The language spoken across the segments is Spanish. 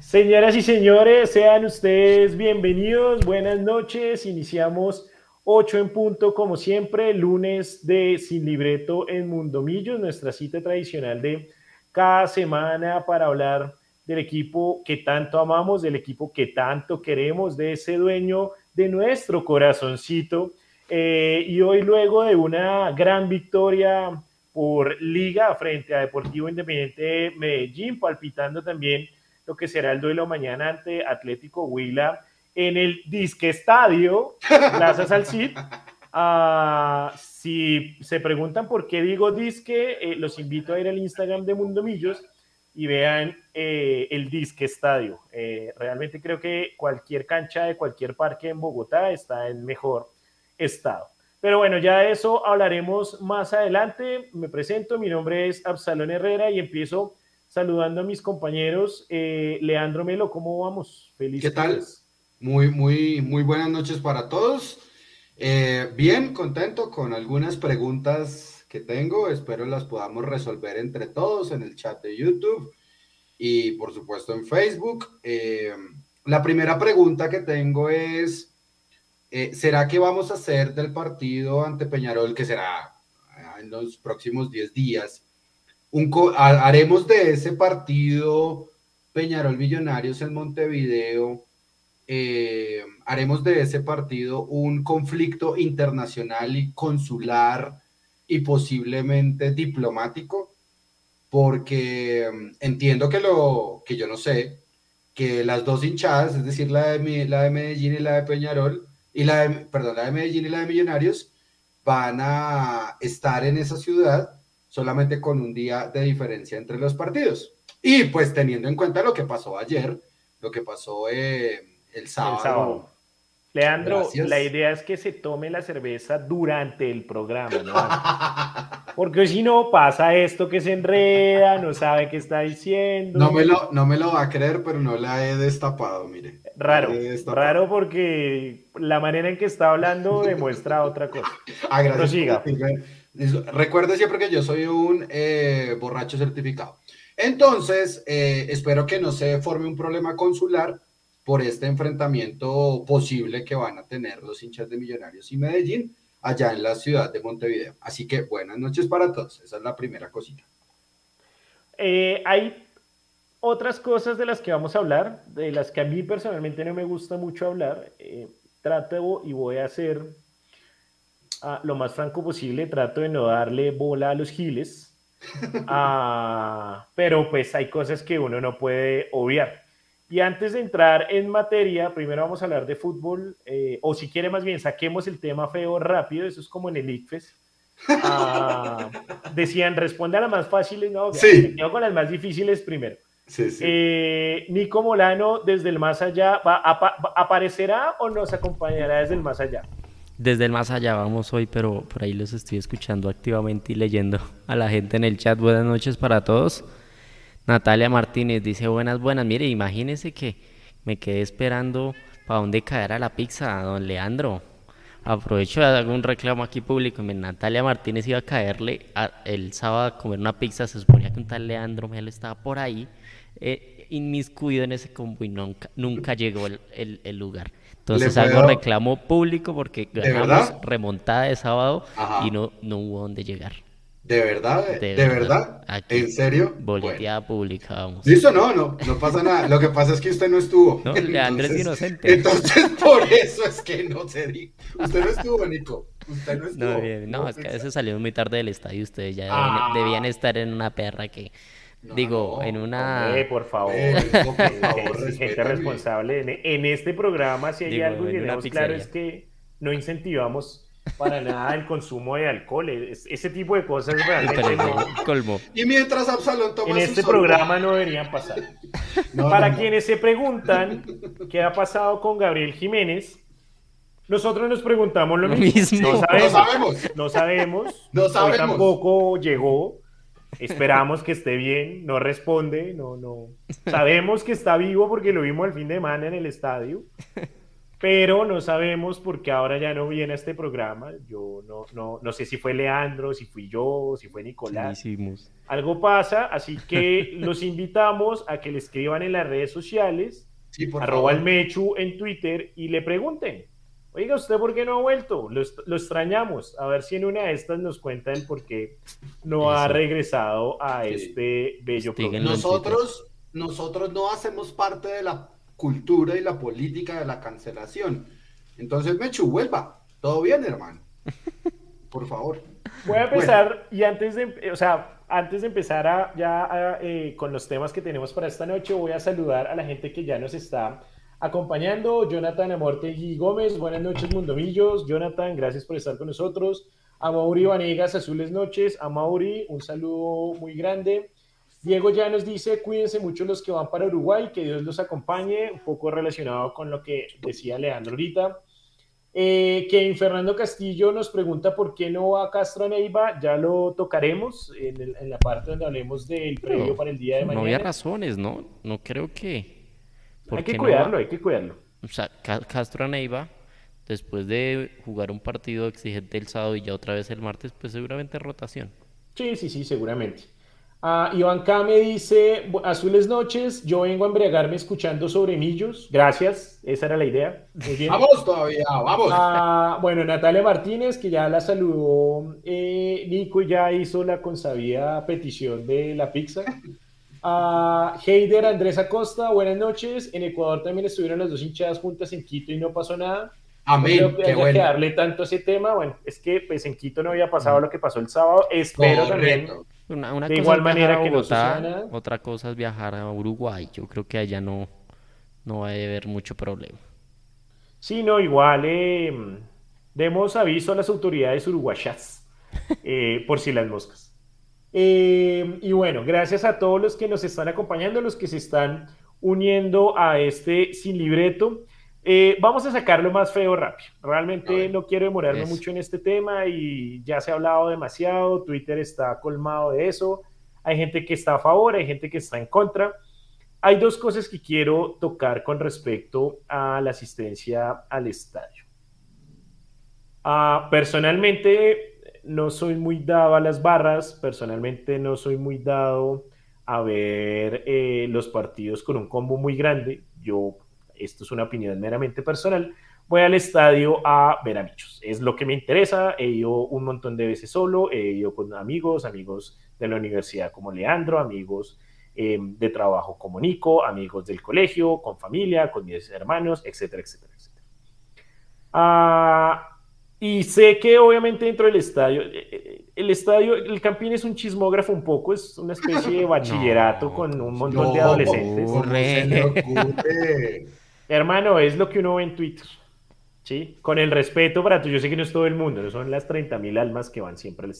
Señoras y señores, sean ustedes bienvenidos, buenas noches. Iniciamos 8 en punto, como siempre, lunes de Sin Libreto en Mundomillos, nuestra cita tradicional de cada semana para hablar del equipo que tanto amamos, del equipo que tanto queremos, de ese dueño de nuestro corazoncito. Eh, y hoy, luego de una gran victoria por liga frente a Deportivo Independiente Medellín, palpitando también lo que será el duelo mañana ante Atlético Huila en el Disque Estadio, Plaza Salcid. Ah, si se preguntan por qué digo Disque, eh, los invito a ir al Instagram de Mundo Millos y vean eh, el Disque Estadio. Eh, realmente creo que cualquier cancha de cualquier parque en Bogotá está en mejor estado. Pero bueno, ya de eso hablaremos más adelante. Me presento, mi nombre es Absalón Herrera y empiezo saludando a mis compañeros. Eh, Leandro Melo, ¿cómo vamos? Feliz. ¿Qué tal? Muy, muy, muy buenas noches para todos. Eh, bien, contento con algunas preguntas que tengo. Espero las podamos resolver entre todos en el chat de YouTube y por supuesto en Facebook. Eh, la primera pregunta que tengo es, ¿será que vamos a hacer del partido ante Peñarol, que será en los próximos 10 días, haremos de ese partido Peñarol Millonarios en Montevideo, eh, haremos de ese partido un conflicto internacional y consular y posiblemente diplomático, porque mm, entiendo que lo que yo no sé, que las dos hinchadas, es decir, la de, la de Medellín y la de Peñarol, y la perdón, la de Medellín y la de Millonarios, van a estar en esa ciudad solamente con un día de diferencia entre los partidos. Y pues teniendo en cuenta lo que pasó ayer, lo que pasó eh, el sábado. Leandro, la idea es que se tome la cerveza durante el programa, ¿no? Porque si no pasa esto que se enreda, no sabe qué está diciendo. No me lo, no me lo va a creer, pero no la he destapado, mire. Raro, raro porque la manera en que está hablando demuestra otra cosa. Ah, gracias. Recuerde siempre que yo soy un eh, borracho certificado. Entonces, eh, espero que no se forme un problema consular por este enfrentamiento posible que van a tener los hinchas de Millonarios y Medellín allá en la ciudad de Montevideo. Así que buenas noches para todos. Esa es la primera cosita. Eh, hay otras cosas de las que vamos a hablar, de las que a mí personalmente no me gusta mucho hablar. trato y voy a hacer lo más franco posible, trato de no darle bola a los giles, ah, pero pues hay cosas que uno no puede obviar. Y antes de entrar en materia, primero vamos a hablar de fútbol, eh, o si quiere más bien, saquemos el tema feo rápido, eso es como en el ICFES. Ah, decían, responde a las más fáciles, no, sí. con las más difíciles primero. Sí, sí. Eh, Nico Molano, desde el más allá, ¿va, ¿aparecerá o nos acompañará desde el más allá? Desde el más allá vamos hoy, pero por ahí los estoy escuchando activamente y leyendo a la gente en el chat. Buenas noches para todos. Natalia Martínez dice buenas, buenas. Mire, imagínese que me quedé esperando para dónde caerá la pizza, don Leandro. Aprovecho de hacer un reclamo aquí público. Natalia Martínez iba a caerle el sábado a comer una pizza. Se suponía que un tal Leandro Melo estaba por ahí, eh, inmiscuido en ese combo y nunca, nunca llegó el lugar. Entonces hago reclamo público porque ganamos remontada de sábado y no, no hubo dónde llegar. ¿De verdad? ¿De, verdad? ¿En serio? Boleteada pública, vamos. Listo, no, no, no pasa nada. Lo que pasa es que usted no estuvo. No, Leandro es inocente. Entonces, por eso es que no se dijo. Usted no estuvo, Nico. Usted no estuvo. No, no, es que a veces salió muy tarde del estadio. Ustedes ya ah. debían estar en una perra que Digo, en una. por favor, gente responsable. En, este programa, si hay algo que tenemos claro es que no incentivamos para nada el consumo de alcohol. ese tipo de cosas realmente colmo. Y mientras Absalón toma En este programa no deberían pasar. para quienes se preguntan qué ha pasado con Gabriel Jiménez, nosotros nos preguntamos lo, mismo. No sabemos. No sabemos. No sabemos. tampoco llegó. Esperamos que esté bien, no responde, no, no. Sabemos que está vivo porque lo vimos el fin de semana en el estadio, pero no sabemos porque ahora ya no viene este programa. Yo no, no, no sé si fue Leandro, si fui yo, si fue Nicolás. Algo pasa, así que los invitamos a que le escriban en las redes sociales, arroba el Mechu en Twitter y le pregunten. Oiga, ¿usted por qué no ha vuelto? Lo, extrañamos. A ver si en una de estas nos cuenta el por qué no ha regresado a este bello programa. Nosotros, nosotros no hacemos parte de la cultura y la política de la cancelación. Entonces, Mechu, vuelva. Todo bien, hermano. Por favor. Voy a empezar y antes de, o sea, antes de empezar a, ya eh, con los temas que tenemos para esta noche, voy a saludar a la gente que ya nos está acompañando. Jonathan Amortegui Gómez, buenas noches, Mundomillos. Jonathan, gracias por estar con nosotros. A Mauri Vanegas, azules noches. A Mauri, un saludo muy grande. Diego ya nos dice, cuídense mucho los que van para Uruguay, que Dios los acompañe, un poco relacionado con lo que decía Leandro ahorita. Eh, Kevin Fernando Castillo nos pregunta por qué no va a Castro Neiva, ya lo tocaremos en, la parte donde hablemos del previo para el día de mañana. No había razones, ¿no? No creo que... Hay que cuidarlo, hay que cuidarlo. O sea, Castro Neiva, después de jugar un partido exigente el sábado y ya otra vez el martes, pues seguramente rotación. Sí, sí, sí, seguramente. Uh, Iván K. me dice, azules noches, yo vengo a embriagarme escuchando sobre Millos. Gracias, esa era la idea. Vamos todavía, vamos. Uh, bueno, Natalia Martínez, que ya la saludó, eh, Nico ya hizo la consabida petición de la pizza. Uh, Heider Andrés Acosta, buenas noches. En Ecuador también estuvieron las dos hinchadas juntas en Quito y no pasó nada. Amén. No creo que darle tanto ese tema. Bueno, es que pues en Quito no había pasado lo que pasó el sábado. Espero también una, de igual manera que Bogotá, otra cosa es viajar a Uruguay. Yo creo que allá no, no va a haber mucho problema. Sí, no, igual eh, demos aviso a las autoridades uruguayas eh, por si las moscas. Eh, y bueno, gracias a todos los que nos están acompañando, los que se están uniendo a este sin libreto. Eh, vamos a sacarlo más feo rápido. Realmente no quiero demorarme mucho en este tema y ya se ha hablado demasiado. Twitter está colmado de eso. Hay gente que está a favor, hay gente que está en contra. Hay dos cosas que quiero tocar con respecto a la asistencia al estadio. Ah, personalmente, no soy muy dado a las barras. Personalmente, no soy muy dado a ver eh, los partidos con un combo muy grande. Yo esto es una opinión meramente personal, voy al estadio a ver a bichos. Es lo que me interesa. He ido un montón de veces solo, he ido con amigos, amigos de la universidad como Leandro, amigos em, de trabajo como Nico, amigos del colegio, con familia, con mis hermanos, etcétera, etcétera, etcétera. Ah, y sé que obviamente dentro del estadio, eh, eh, el estadio, el Campín es un chismógrafo un poco, es una especie de bachillerato con un montón de adolescentes. Hermano, es lo que uno ve en Twitter. ¿Sí? Con el respeto para tú, yo sé que no es todo el mundo, no son las 30.000 almas que van siempre al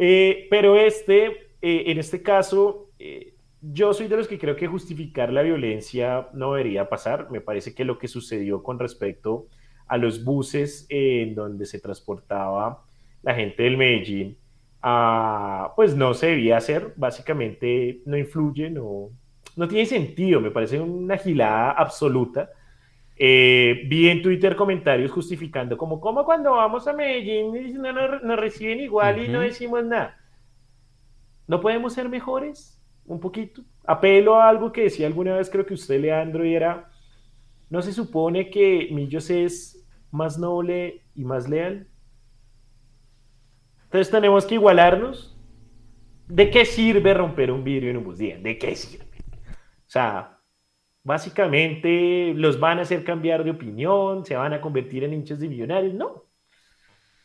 eh, pero este, eh, en este caso, eh, yo soy de los que creo que justificar la violencia no debería pasar. Me parece que lo que sucedió con respecto a los buses en donde se transportaba la gente del Medellín, ah, pues no se debía hacer. Básicamente no influye, no, no tiene sentido, me parece una gilada absoluta. Eh, vi en Twitter comentarios justificando como, como cuando vamos a Medellín no nos, reciben igual y no decimos nada. ¿No podemos ser mejores? Un poquito. Apelo a algo que decía alguna vez, creo que usted, Leandro, y era, ¿no se supone que Millos es más noble y más leal? Entonces tenemos que igualarnos. ¿De qué sirve romper un vidrio en un bus? ¿De qué sirve? O sea, básicamente los van a hacer cambiar de opinión, se van a convertir en hinchas de millonarios. No.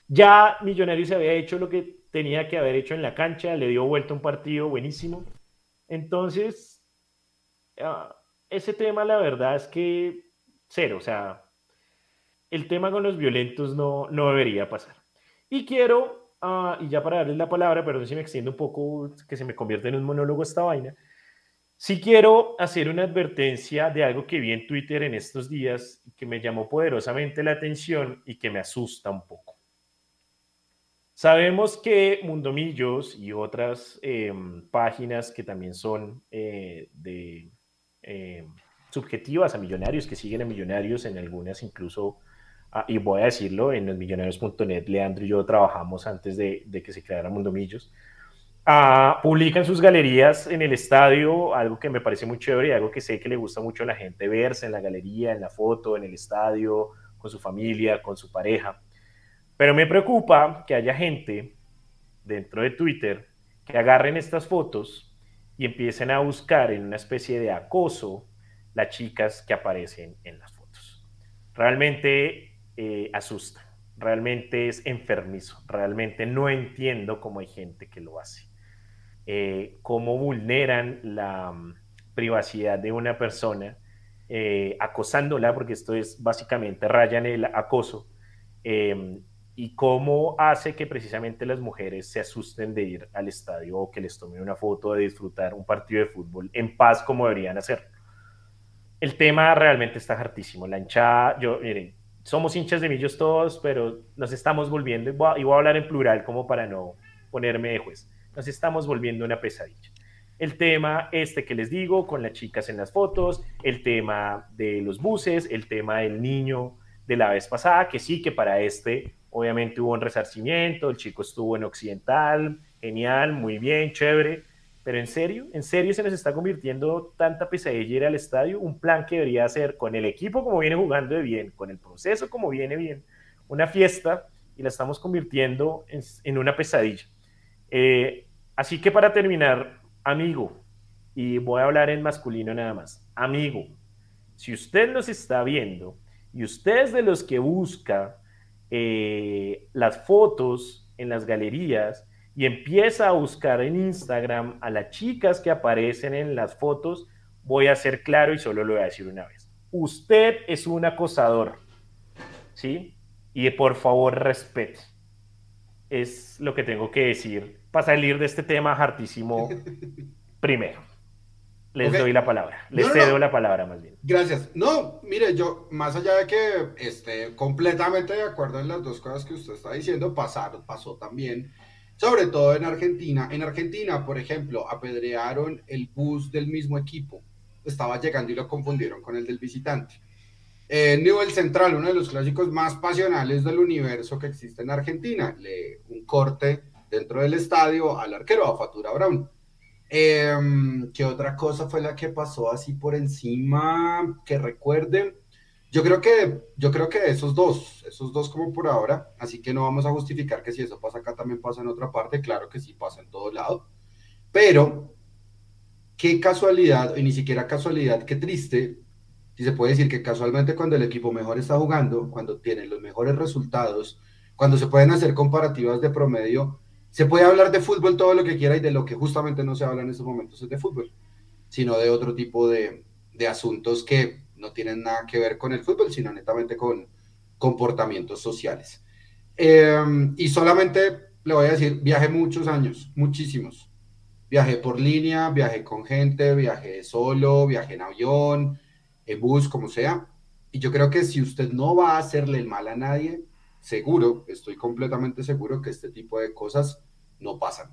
Ya Millonarios había hecho lo que tenía que haber hecho en la cancha, le dio vuelta un partido buenísimo. Entonces, ah, ese tema, la verdad es que cero, o sea, el tema con los violentos no, no debería pasar. Y quiero, ah, y ya para darles la palabra, perdón si me extiendo un poco, que se me convierte en un monólogo esta vaina, Sí quiero hacer una advertencia de algo que vi en Twitter en estos días que me llamó poderosamente la atención y que me asusta un poco. Sabemos que Mundomillos y otras em, páginas que también son eh, de em, subjetivas a millonarios que siguen a millonarios, en algunas incluso, ah, y voy a decirlo, en los millonarios.net, Leandro y yo trabajamos antes de, que se creara Mundo Millos, ah, publican sus galerías en el estadio, algo que me parece muy chévere y algo que sé que le gusta mucho a la gente verse en la galería, en la foto, en el estadio, con su familia, con su pareja. Pero me preocupa que haya gente dentro de Twitter que agarren estas fotos y empiecen a buscar en una especie de acoso las chicas que aparecen en las fotos. Realmente eh, asusta, realmente es enfermizo, realmente no entiendo cómo hay gente que lo hace, eh, cómo vulneran la mm, privacidad de una persona eh, acosándola, porque esto es básicamente rayan el acoso, em, y cómo hace que precisamente las mujeres se asusten de ir al estadio o que les tomen una foto de disfrutar un partido de fútbol en paz como deberían hacer. El tema realmente está hartísimo. La hinchada, yo, miren, somos hinchas de millos todos, pero nos estamos volviendo, y voy, a, hablar en plural como para no ponerme de juez, nos estamos volviendo una pesadilla. El tema este que les digo, con las chicas en las fotos, el tema de los buses, el tema del niño de la vez pasada, que sí que para este Obviamente hubo un resarcimiento, el chico estuvo en Occidental, genial, muy bien, chévere. Pero en serio, en serio se nos está convirtiendo tanta pesadilla ir al estadio, un plan que debería ser con el equipo como viene jugando de bien, con el proceso como viene bien, una fiesta y la estamos convirtiendo en, una pesadilla. Eh, así que para terminar, amigo, y voy a hablar en masculino nada más, amigo, si usted nos está viendo y usted es de los que busca eh, las fotos en las galerías y empieza a buscar en Instagram a las chicas que aparecen en las fotos, voy a ser claro y solo lo voy a decir una vez. Usted es un acosador, ¿sí? Y por favor respete. Es lo que tengo que decir para salir de este tema hartísimo primero. Les doy la palabra. Les cedo la palabra más bien. Gracias. No, mire, yo, más allá de que esté completamente de acuerdo en las dos cosas que usted está diciendo, pasaron, pasó también, sobre todo en Argentina. En Argentina, por ejemplo, apedrearon el bus del mismo equipo. Estaba llegando y lo confundieron con el del visitante. En nivel central, uno de los clásicos más pasionales del universo que existe en Argentina, le un corte dentro del estadio al arquero, a Fatura Brown Em, ¿Qué otra cosa fue la que pasó así por encima que recuerden? Yo creo que, yo creo que esos dos, esos dos como por ahora, así que no vamos a justificar que si eso pasa acá también pasa en otra parte, claro que sí pasa en todo lado, pero qué casualidad, y ni siquiera casualidad, qué triste, si se puede decir que casualmente cuando el equipo mejor está jugando, cuando tiene los mejores resultados, cuando se pueden hacer comparativas de promedio, se puede hablar de fútbol todo lo que quiera y de lo que justamente no se habla en estos momentos es de fútbol, sino de otro tipo de, asuntos que no tienen nada que ver con el fútbol, sino netamente con comportamientos sociales. Em, y solamente le voy a decir, viajé muchos años, muchísimos. Viajé por línea, viajé con gente, viajé solo, viajé en avión, en bus, como sea. Y yo creo que si usted no va a hacerle el mal a nadie, seguro, estoy completamente seguro que este tipo de cosas no pasan.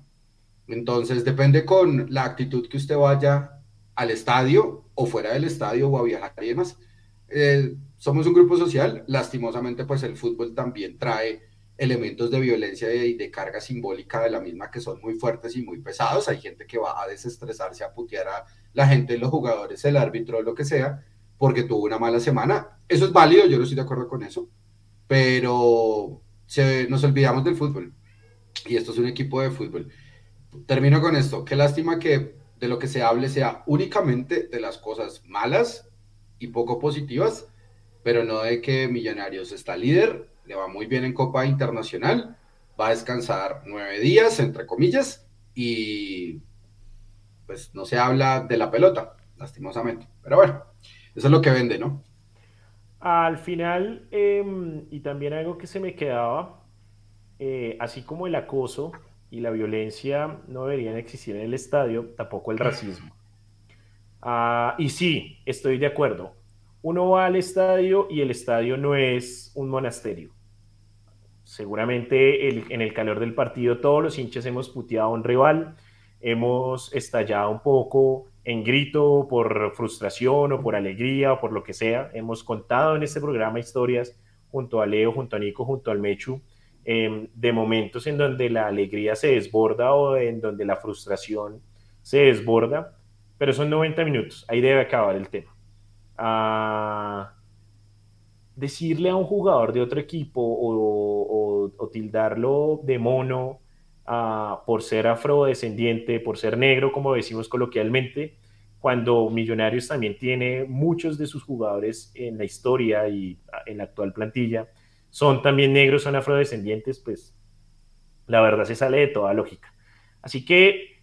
Entonces depende con la actitud que usted vaya al estadio o fuera del estadio o a viajar y demás. Eh, somos un grupo social, lastimosamente pues el fútbol también trae elementos de violencia y de, carga simbólica de la misma que son muy fuertes y muy pesados. Hay gente que va a desestresarse, a putear a la gente, los jugadores, el árbitro, lo que sea, porque tuvo una mala semana. Eso es válido, yo no estoy de acuerdo con eso pero nos olvidamos del fútbol. Y esto es un equipo de fútbol. Termino con esto. Qué lástima que de lo que se hable sea únicamente de las cosas malas y poco positivas, pero no de que Millonarios está líder, le va muy bien en Copa Internacional, va a descansar nueve días, entre comillas, y pues no se habla de la pelota, lastimosamente. Pero bueno, eso es lo que vende, ¿no? Al final, em, y también algo que se me quedaba, eh, así como el acoso y la violencia no deberían existir en el estadio, tampoco el racismo. Ah, y sí, estoy de acuerdo. Uno va al estadio y el estadio no es un monasterio. Seguramente en el calor del partido todos los hinchas hemos puteado a un rival, hemos estallado un poco en grito, por frustración o por alegría o por lo que sea. Hemos contado en este programa historias junto a Leo, junto a Nico, junto al Mechu, em, de momentos en donde la alegría se desborda o en donde la frustración se desborda, pero son 90 minutos, ahí debe acabar el tema. Ah, decirle a un jugador de otro equipo o, tildarlo de mono ah, por ser afrodescendiente, por ser negro, como decimos coloquialmente, cuando Millonarios también tiene muchos de sus jugadores en la historia y en la actual plantilla, son también negros, son afrodescendientes, pues la verdad se sale de toda lógica. Así que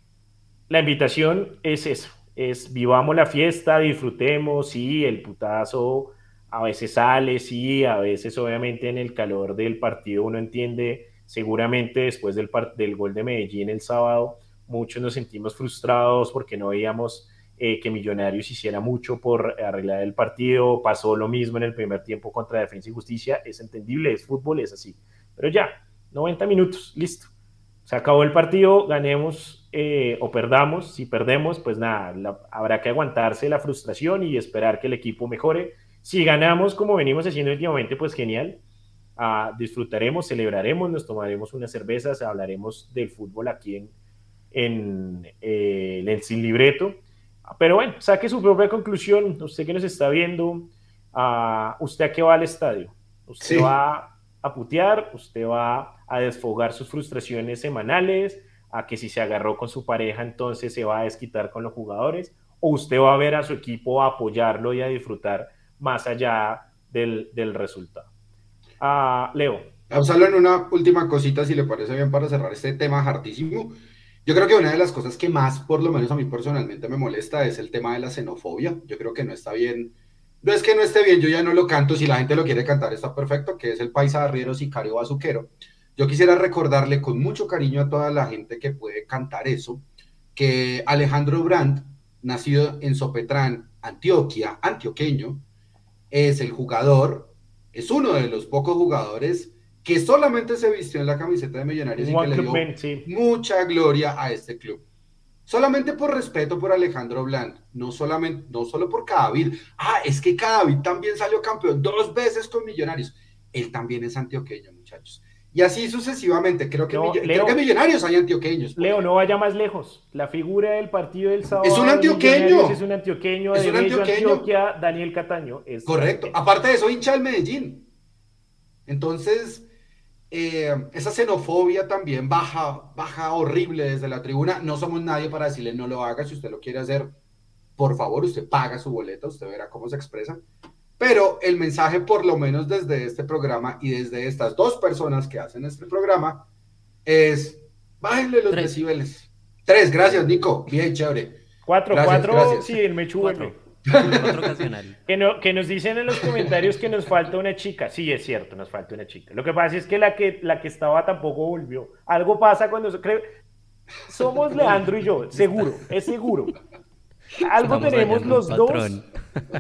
la invitación es eso, es vivamos la fiesta, disfrutemos, sí, el putazo a veces sale, sí, a veces obviamente en el calor del partido uno entiende, seguramente después del, del gol de Medellín el sábado, muchos nos sentimos frustrados porque no veíamos eh, que Millonarios hiciera mucho por arreglar el partido, pasó lo mismo en el primer tiempo contra Defensa y Justicia, es entendible, es fútbol, es así, pero ya, 90 minutos, listo, se acabó el partido, ganemos eh, o perdamos, si perdemos, pues nada, habrá que aguantarse la frustración y esperar que el equipo mejore, si ganamos como venimos haciendo últimamente, pues genial, ah, disfrutaremos, celebraremos, nos tomaremos unas cervezas, hablaremos del fútbol aquí en, en, eh, el Sin Libreto, pero bueno, saque su propia conclusión. Usted que nos está viendo, uh, ¿usted a qué va al estadio? ¿Usted va a putear? ¿Usted va a desfogar sus frustraciones semanales? ¿A que si se agarró con su pareja entonces se va a desquitar con los jugadores? ¿O usted va a ver a su equipo a apoyarlo y a disfrutar más allá del, del resultado? Uh, Leo. Solo en una última cosita, si le parece bien, para cerrar este tema hartísimo. Yo creo que una de las cosas que más, por lo menos a mí personalmente, me molesta es el tema de la xenofobia. Yo creo que no está bien. No es que no esté bien, yo ya no lo canto. Si la gente lo quiere cantar, está perfecto, que es el paisa arriero sicario bazuquero. Yo quisiera recordarle con mucho cariño a toda la gente que puede cantar eso, que Alejandro Brandt, nacido en Sopetrán, Antioquia, antioqueño, es el jugador, es uno de los pocos jugadores que solamente se vistió en la camiseta de Millonarios y que le dio mucha gloria a este club. Solamente por respeto por Alejandro Bland, no solamente, no solo por Cadavid. Ah, es que Cadavid también salió campeón dos veces con Millonarios. Él también es antioqueño, muchachos. Y así sucesivamente. Creo que, Millonarios hay antioqueños. Leo, no vaya más lejos. La figura del partido del sábado. Es un antioqueño. Es un antioqueño. Es un antioqueño. Antioquia, Daniel Cataño. Es Correcto. Aparte de eso, hincha el Medellín. Entonces, eh, esa xenofobia también baja, baja horrible desde la tribuna. No somos nadie para decirle no lo haga. Si usted lo quiere hacer, por favor, usted paga su boleta, usted verá cómo se expresa. Pero el mensaje, por lo menos desde este programa y desde estas dos personas que hacen este programa, es bájenle los decibeles. Tres, gracias, Nico. Bien, chévere. Cuatro, cuatro, sí, el Que, que nos dicen en los comentarios que nos falta una chica. Sí, es cierto, nos falta una chica. Lo que pasa es que la que, la que estaba tampoco volvió. Algo pasa cuando... Somos Leandro y yo, seguro, es seguro. Algo tenemos los dos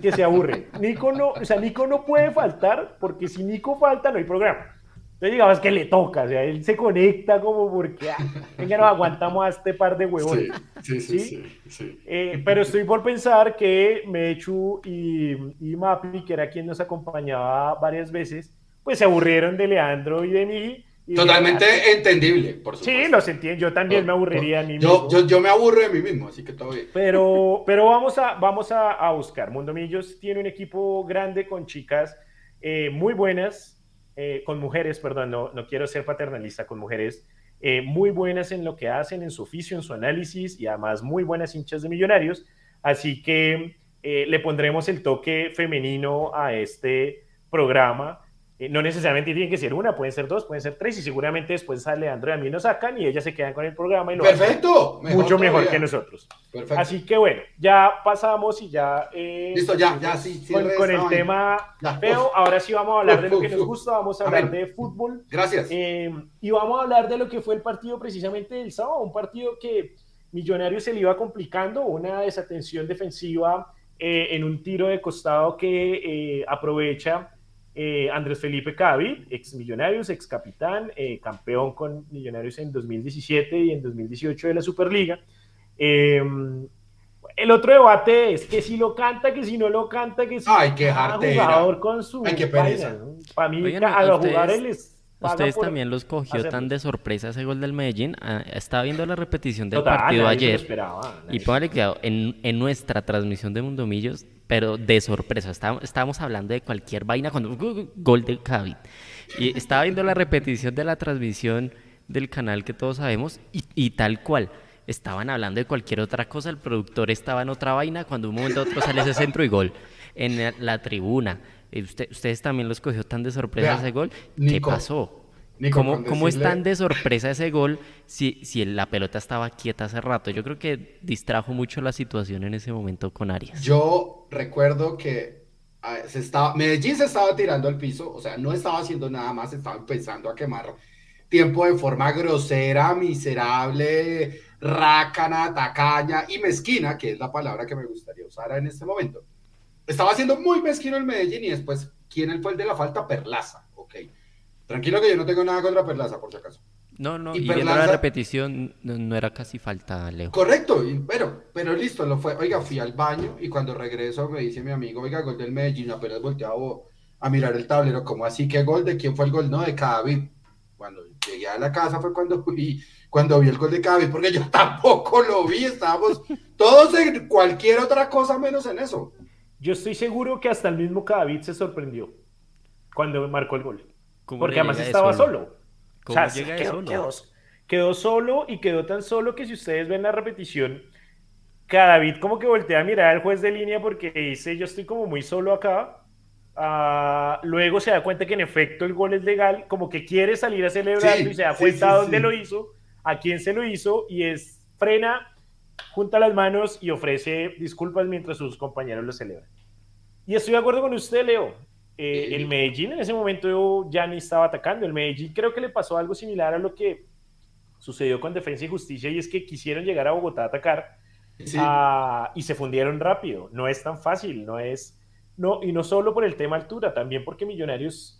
que se aburren. Nico no, o sea, Nico no puede faltar porque si Nico falta no hay programa. Entonces digamos que le toca, o sea, él se conecta como porque, ah, venga, nos aguantamos a este par de huevones. Sí, sí, sí. sí, eh, pero estoy por pensar que Mechu y, y Mapi, que era quien nos acompañaba varias veces, pues se aburrieron de Leandro y de mí. Totalmente entendible, por supuesto. Sí, los entiendo. Yo también me aburriría a mí mismo. Yo, yo, me aburro de mí mismo, así que todo bien. Pero, pero vamos, a, vamos a, a buscar. Mundo Millos tiene un equipo grande con chicas eh, muy buenas eh, con mujeres, perdón, no, no, quiero ser paternalista, con mujeres eh, muy buenas en lo que hacen, en su oficio, en su análisis y además muy buenas hinchas de millonarios. Así que eh, le pondremos el toque femenino a este programa eh, no necesariamente tiene que ser una, pueden ser dos, pueden ser tres, y seguramente después a Leandro y a mí nos sacan y ellas se quedan con el programa y lo Perfecto, mucho mejor que nosotros. Perfecto. Así que bueno, ya pasamos y ya. Eh, Listo, ya, ya, sí. con, el tema feo, ahora sí vamos a hablar de lo que nos gusta, vamos a hablar de fútbol. Gracias. Eh, y vamos a hablar de lo que fue el partido precisamente del sábado, un partido que Millonarios se le iba complicando, una desatención defensiva en un tiro de costado que aprovecha eh, Andrés Felipe Cavi, ex Millonarios, ex capitán, eh, campeón con Millonarios en 2017 y en 2018 de la Superliga. Eh, el otro debate es que si lo canta, que si no lo canta, que si Ay, qué jugador con su Ay, qué pereza. Para mí, a los jugadores les Ustedes también los cogió tan de sorpresa ese gol del Medellín. Ah, estaba viendo la repetición del partido ayer. y póngale cuidado, en, en, nuestra transmisión de Mundomillos, pero de sorpresa. Estábamos, estábamos hablando de cualquier vaina cuando gol de Cavit. Y estaba viendo la repetición de la transmisión del canal que todos sabemos y, y tal cual estaban hablando de cualquier otra cosa, el productor estaba en otra vaina, cuando un momento a otro sale ese centro y gol en la tribuna. Eh, usted, ustedes también los cogió tan de sorpresa ese gol. ¿Qué pasó? ¿Cómo, ¿Cómo, es tan de sorpresa ese gol si, si la pelota estaba quieta hace rato? Yo creo que distrajo mucho la situación en ese momento con Arias. Yo recuerdo que ah, se estaba, Medellín se estaba tirando al piso, o sea, no estaba haciendo nada más, estaba empezando a quemar tiempo de forma grosera, miserable, rácana, tacaña y mezquina, que es la palabra que me gustaría usar en este momento. Estaba siendo muy mezquino el Medellín y después, ¿quién fue el de la falta? Perlaza, ok. Tranquilo que yo no tengo nada contra Perlaza, por si acaso. No, no, y, la repetición no, era casi falta, Leo. Correcto, pero, pero listo, lo fue. Oiga, fui al baño y cuando regreso me dice mi amigo, oiga, gol del Medellín, apenas volteaba a mirar el tablero, como así que gol? ¿De quién fue el gol? No, de Cadavid. Cuando llegué a la casa fue cuando vi, cuando vi el gol de Cadavid, porque yo tampoco lo vi, estábamos todos en cualquier otra cosa menos en eso. Yo estoy seguro que hasta el mismo Cadavid se sorprendió cuando marcó el gol. Porque además estaba solo. o sea, quedó, solo? Quedó, solo y quedó tan solo que si ustedes ven la repetición, Cadavid como que voltea a mirar al juez de línea porque dice, yo estoy como muy solo acá Ah, luego se da cuenta que en efecto el gol es legal, como que quiere salir a celebrarlo y se da cuenta dónde lo hizo, a quién se lo hizo y es frena, junta las manos y ofrece disculpas mientras sus compañeros lo celebran. Y estoy de acuerdo con usted, Leo. Eh, el Medellín en ese momento ya ni estaba atacando. El Medellín creo que le pasó algo similar a lo que sucedió con Defensa y Justicia y es que quisieron llegar a Bogotá a atacar ah, y se fundieron rápido. No es tan fácil, no es no, y no solo por el tema altura, también porque Millonarios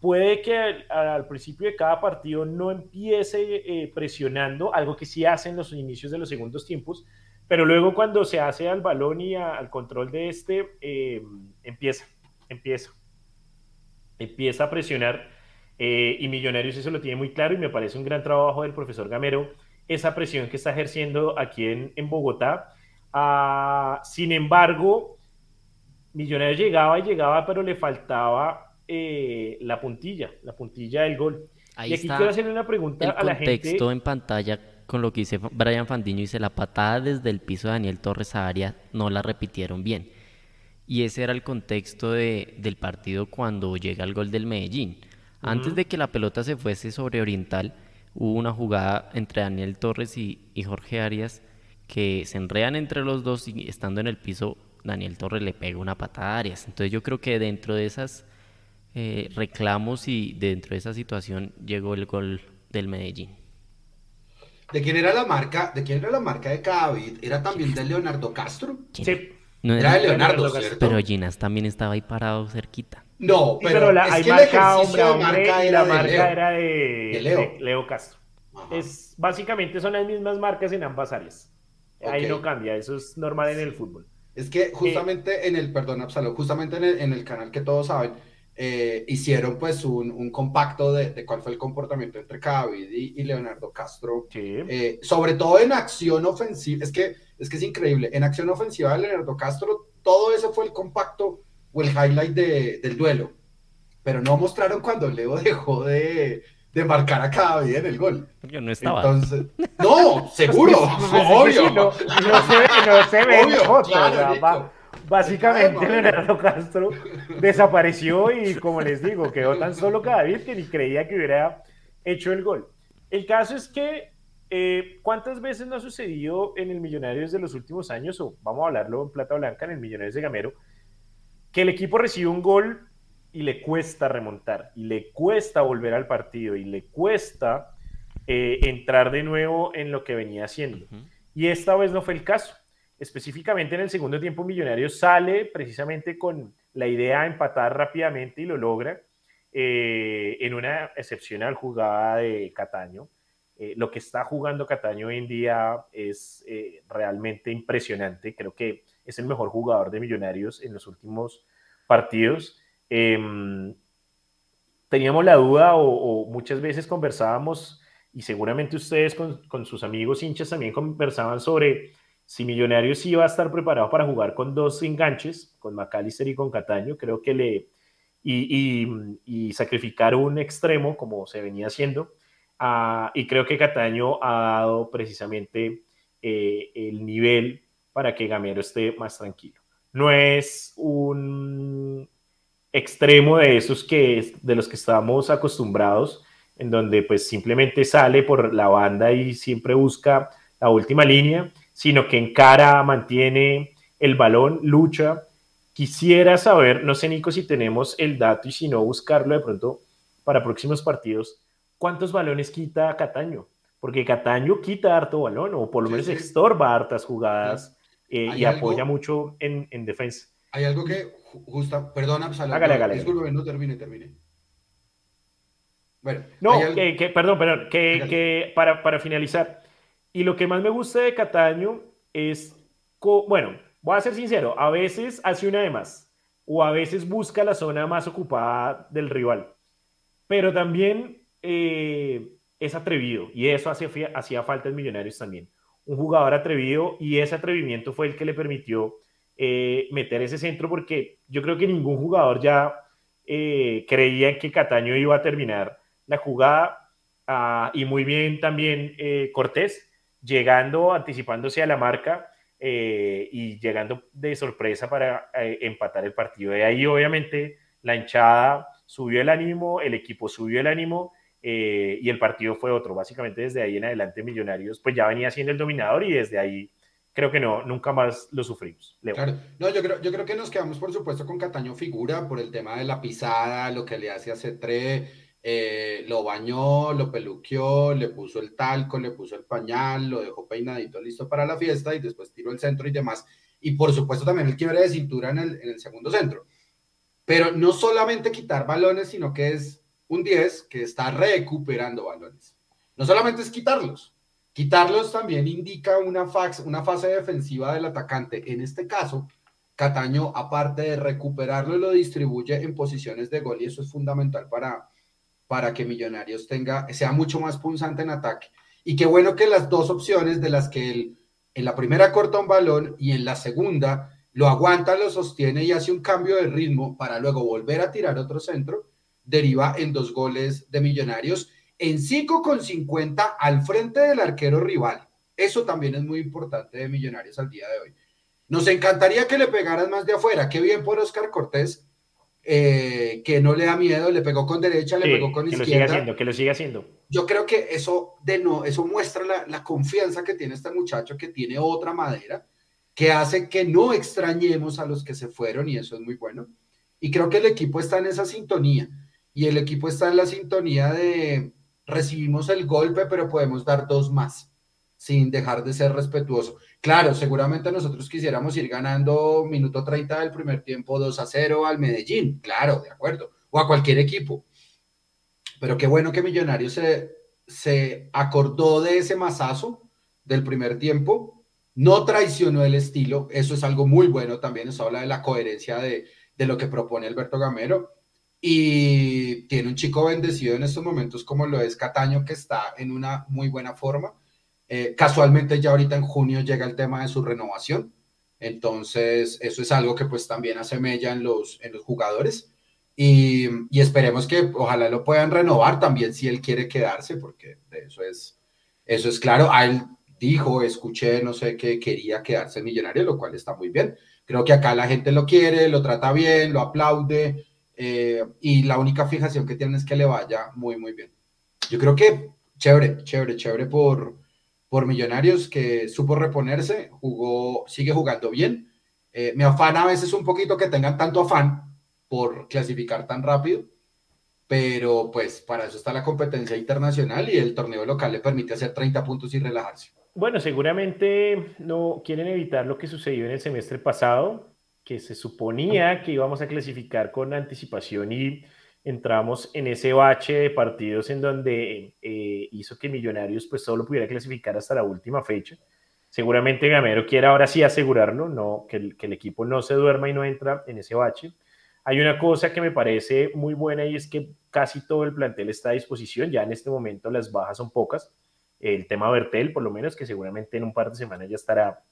puede que al, principio de cada partido no empiece eh, presionando, algo que sí hace en los inicios de los segundos tiempos, pero luego cuando se hace al balón y al control de este, eh, empieza, empieza, empieza a presionar eh, y Millonarios eso lo tiene muy claro y me parece un gran trabajo del profesor Gamero, esa presión que está ejerciendo aquí en, en Bogotá. Ah, sin embargo, Millonarios llegaba y llegaba, pero le faltaba eh, la puntilla, la puntilla del gol. Ahí y aquí quiero hacerle una pregunta a la gente. El contexto en pantalla con lo que dice Brian Fandiño, dice la patada desde el piso de Daniel Torres a área no la repitieron bien. Y ese era el contexto de, del partido cuando llega el gol del Medellín. Antes de que la pelota se fuese sobre Oriental, hubo una jugada entre Daniel Torres y, y Jorge Arias que se enredan entre los dos y estando en el piso Daniel Torres le pega una patada a Arias. Entonces yo creo que dentro de esas eh, reclamos y dentro de esa situación llegó el gol del Medellín. ¿De quién era la marca? ¿De quién era la marca de Cadavid? ¿Era también de Leonardo Castro? Sí. No era, de Leonardo, ¿cierto? Pero Ginas también estaba ahí parado cerquita. No, pero, la, hay marca hombre a hombre y la marca era de, Leo. Castro. Es, básicamente son las mismas marcas en ambas áreas. Ahí no cambia, eso es normal en el fútbol. Es que justamente en el, perdón, Absalom, justamente en el, canal que todos saben, eh, hicieron pues un, compacto de, cuál fue el comportamiento entre David y, Leonardo Castro, eh, sobre todo en acción ofensiva, es que, es que es increíble, en acción ofensiva de Leonardo Castro, todo eso fue el compacto o el highlight del duelo, pero no mostraron cuando Leo dejó de, de marcar a cada en el gol. Yo no estaba. Entonces, no, seguro, obvio. No, se ve, no se ve obvio, básicamente Leonardo Castro desapareció y como les digo, quedó tan solo cada vez que ni creía que hubiera hecho el gol. El caso es que eh, ¿cuántas veces no ha sucedido en el Millonarios de los últimos años, o vamos a hablarlo en plata blanca, en el Millonarios de Gamero, que el equipo recibe un gol y le cuesta remontar, y le cuesta volver al partido, y le cuesta eh, entrar de nuevo en lo que venía haciendo. Y esta vez no fue el caso. Específicamente en el segundo tiempo, Millonarios sale precisamente con la idea de empatar rápidamente y lo logra eh, en una excepcional jugada de Cataño. Eh, lo que está jugando Cataño hoy en día es realmente impresionante. Creo que es el mejor jugador de Millonarios en los últimos partidos. Em, teníamos la duda o, muchas veces conversábamos y seguramente ustedes con, con, sus amigos hinchas también conversaban sobre si Millonarios iba a estar preparado para jugar con dos enganches, con McAllister y con Cataño. Creo que le... Y, y, sacrificar un extremo como se venía haciendo. Y creo que Cataño ha dado precisamente eh, el nivel para que Gamero esté más tranquilo. No es un extremo de esos que de los que estamos acostumbrados, en donde pues simplemente sale por la banda y siempre busca la última línea, sino que encara, mantiene el balón, lucha. Quisiera saber, no sé Nico si tenemos el dato y si no buscarlo de pronto para próximos partidos, ¿cuántos balones quita Cataño? Porque Cataño quita harto balón, o por lo menos extorba hartas jugadas eh, y apoya mucho en, en, defensa. Hay algo que, justa, perdona, Salah, hágale, hágale. Disculpe, no termine, termine. Bueno, no, que, perdón, perdón, que, que para, para, finalizar, y lo que más me gusta de Cataño es, bueno, voy a ser sincero, a veces hace una de más, o a veces busca la zona más ocupada del rival, pero también eh, es atrevido, y eso hacía, falta en Millonarios también. Un jugador atrevido y ese atrevimiento fue el que le permitió eh, meter ese centro porque yo creo que ningún jugador ya eh, creía que Cataño iba a terminar la jugada. Ah, y muy bien también eh, Cortés llegando, anticipándose a la marca y llegando de sorpresa para empatar el partido. De ahí obviamente la hinchada subió el ánimo, el equipo subió el ánimo eh, y el partido fue otro. Básicamente desde ahí en adelante Millonarios pues ya venía siendo el dominador y desde ahí creo que no, nunca más lo sufrimos. Claro, no, yo creo, yo creo que nos quedamos por supuesto con Cataño figura por el tema de la pisada, lo que le hace a Cetré, eh, lo bañó, lo peluqueó, le puso el talco, le puso el pañal, lo dejó peinadito listo para la fiesta y después tiró el centro y demás. Y por supuesto también el quiebre de cintura en el, segundo centro. Pero no solamente quitar balones, sino que es un 10 que está recuperando balones. No solamente es quitarlos, quitarlos también indica una, una fase defensiva del atacante. En este caso, Cataño, aparte de recuperarlo, lo distribuye en posiciones de gol y eso es fundamental para, para que Millonarios tenga, sea mucho más punzante en ataque. Y qué bueno que las dos opciones de las que él en la primera corta un balón y en la segunda lo aguanta, lo sostiene y hace un cambio de ritmo para luego volver a tirar otro centro, deriva en dos goles de Millonarios, en 5,50 al frente del arquero rival. Eso también es muy importante de Millonarios al día de hoy. Nos encantaría que le pegaran más de afuera. Qué bien por Oscar Cortés, eh, que no le da miedo, le pegó con derecha, le pegó con izquierda. Que lo siga haciendo, que lo siga haciendo. Yo creo que eso, de no, eso muestra la, la confianza que tiene este muchacho, que tiene otra madera, que hace que no extrañemos a los que se fueron y eso es muy bueno. Y creo que el equipo está en esa sintonía y el equipo está en la sintonía de recibimos el golpe, pero podemos dar dos más, sin dejar de ser respetuoso. Claro, seguramente nosotros quisiéramos ir ganando minuto 30 del primer tiempo 2 a 0 al Medellín, claro, de acuerdo, o a cualquier equipo. Pero qué bueno que Millonarios se, se acordó de ese masazo del primer tiempo, no traicionó el estilo, eso es algo muy bueno también, eso habla de la coherencia de, de lo que propone Alberto Gamero y tiene un chico bendecido en estos momentos como lo es Cataño, que está en una muy buena forma. Eh, casualmente ya ahorita en junio llega el tema de su renovación, entonces eso es algo que pues también hace mella en los, en los jugadores y, y, esperemos que ojalá lo puedan renovar también si él quiere quedarse, porque eso es, eso es claro. A él dijo, escuché, no sé, que quería quedarse millonario, lo cual está muy bien. Creo que acá la gente lo quiere, lo trata bien, lo aplaude, eh, y la única fijación que tienen es que le vaya muy, muy bien. Yo creo que chévere, chévere, chévere por, por Millonarios que supo reponerse, jugó, sigue jugando bien. Eh, me afana a veces un poquito que tengan tanto afán por clasificar tan rápido, pero pues para eso está la competencia internacional y el torneo local le permite hacer 30 puntos y relajarse. Bueno, seguramente no quieren evitar lo que sucedió en el semestre pasado, que se suponía que íbamos a clasificar con anticipación y entramos en ese bache de partidos en donde eh, hizo que Millonarios pues solo pudiera clasificar hasta la última fecha. Seguramente Gamero quiere ahora sí asegurarlo, no, que, el, equipo no se duerma y no entra en ese bache. Hay una cosa que me parece muy buena y es que casi todo el plantel está a disposición. Ya en este momento las bajas son pocas. El tema Bertel, por lo menos, que seguramente en un par de semanas ya estará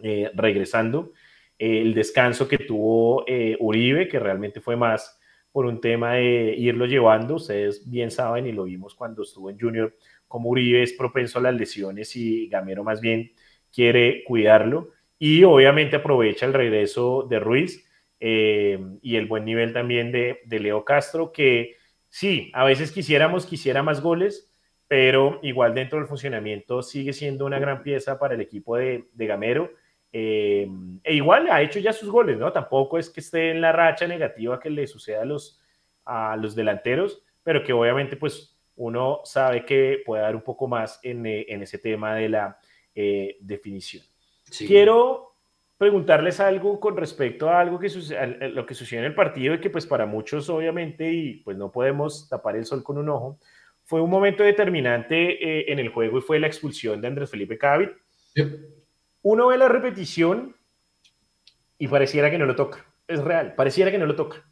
eh, regresando. el descanso que tuvo eh, Uribe, que realmente fue más por un tema de irlo llevando. Ustedes bien saben y lo vimos cuando estuvo en Junior, como Uribe es propenso a las lesiones y Gamero más bien quiere cuidarlo. Y obviamente aprovecha el regreso de Ruiz eh, y el buen nivel también de, Leo Castro, que sí, a veces quisiéramos, quisiera más goles, pero igual dentro del funcionamiento sigue siendo una gran pieza para el equipo de, Gamero. Eh, e igual ha hecho ya sus goles, ¿no? Tampoco es que esté en la racha negativa que le suceda a los, a los delanteros, pero que obviamente pues uno sabe que puede dar un poco más en, eh, en ese tema de la definición. Quiero preguntarles algo con respecto a algo que sucede, lo que sucedió en el partido y que pues para muchos obviamente y pues no podemos tapar el sol con un ojo, fue un momento determinante eh, en el juego y fue la expulsión de Andrés Felipe Cavit. Uno ve la repetición y pareciera que no lo toca. Es real, pareciera que no lo toca.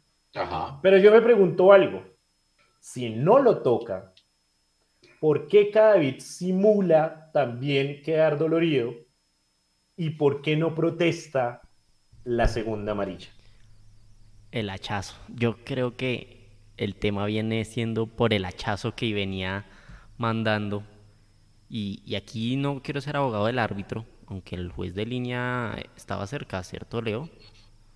Pero yo me pregunto algo. Si no lo toca, ¿por qué Cavit simula también quedar dolorido ¿Y por qué no protesta la segunda amarilla? El hachazo. Yo creo que el tema viene siendo por el hachazo que venía mandando. Y, aquí no quiero ser abogado del árbitro, aunque el juez de línea estaba cerca, ¿cierto, Leo?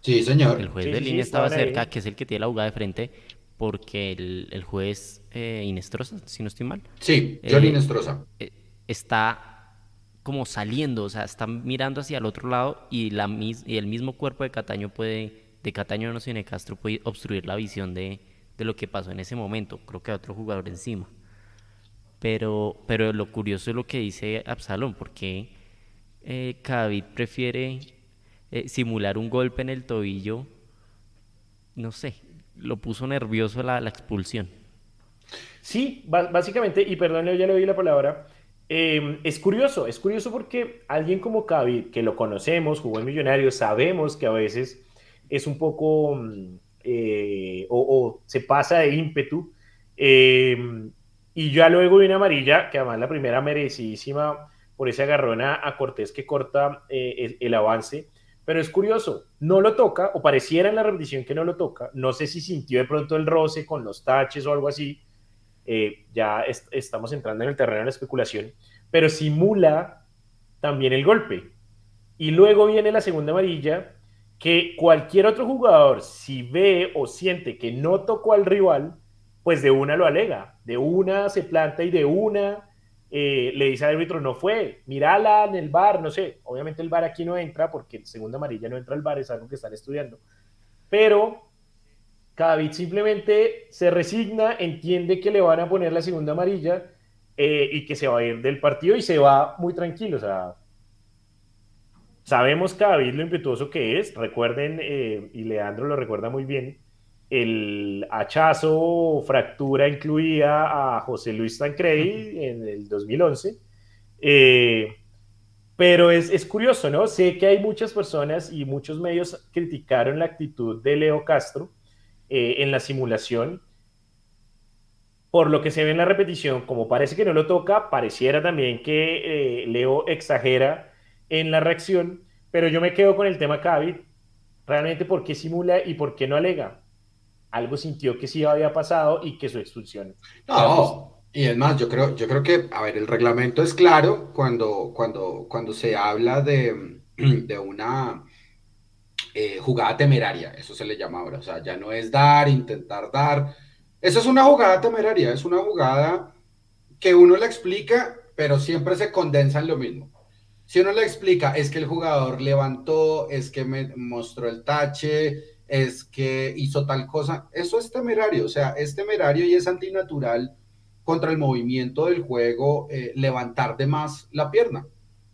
Sí, señor. El juez de línea estaba cerca, que es el que tiene la jugada de frente, porque el, juez eh, Inestrosa, si no estoy mal. Sí, John eh, Inestrosa. Eh, está como saliendo, o sea, está mirando hacia el otro lado y, la, y el mismo cuerpo de Cataño puede, de Cataño no tiene Castro, puede obstruir la visión de, de, lo que pasó en ese momento. Creo que hay otro jugador encima. Pero, pero lo curioso es lo que dice Absalón, porque eh, prefiere eh, simular un golpe en el tobillo, no sé, lo puso nervioso la, la expulsión. Sí, básicamente, y perdón, ya le doy la palabra, Em, es curioso, es curioso porque alguien como Cavi, que lo conocemos, jugó en Millonarios, sabemos que a veces es un poco mm, eh, o, se pasa de ímpetu. Em, y ya luego una amarilla, que además la primera merecidísima por ese agarrón a, Cortés que corta eh, el, avance. Pero es curioso, no lo toca, o pareciera en la repetición que no lo toca. No sé si sintió de pronto el roce con los taches o algo así eh, ya estamos entrando en el terreno de la especulación, pero simula también el golpe. Y luego viene la segunda amarilla, que cualquier otro jugador, si ve o siente que no tocó al rival, pues de una lo alega, de una se planta y de una eh, le dice al árbitro, no fue, mírala en el bar, no sé, obviamente el bar aquí no entra porque segunda amarilla no entra el bar, es algo que están estudiando, pero David simplemente se resigna, entiende que le van a poner la segunda amarilla eh, y que se va a ir del partido y se va muy tranquilo. O sea, sabemos David lo impetuoso que es. Recuerden, eh, y Leandro lo recuerda muy bien, el hachazo, fractura incluía a José Luis Tancredi en el 2011. Eh, pero es, es, curioso, ¿no? Sé que hay muchas personas y muchos medios criticaron la actitud de Leo Castro eh, en la simulación. Por lo que se ve en la repetición, como parece que no lo toca, pareciera también que eh, Leo exagera en la reacción, pero yo me quedo con el tema Cavit. Realmente, ¿por qué simula y por qué no alega? Algo sintió que sí había pasado y que su expulsión. No, y es más, yo creo, yo creo que, a ver, el reglamento es claro cuando, cuando, cuando se habla de, de una eh, jugada temeraria, eso se le llama ahora, o sea, ya no es dar, intentar dar, eso es una jugada temeraria, es una jugada que uno le explica, pero siempre se condensa en lo mismo. Si uno le explica, es que el jugador levantó, es que me mostró el tache, es que hizo tal cosa, eso es temerario, o sea, es temerario y es antinatural contra el movimiento del juego eh, levantar de más la pierna,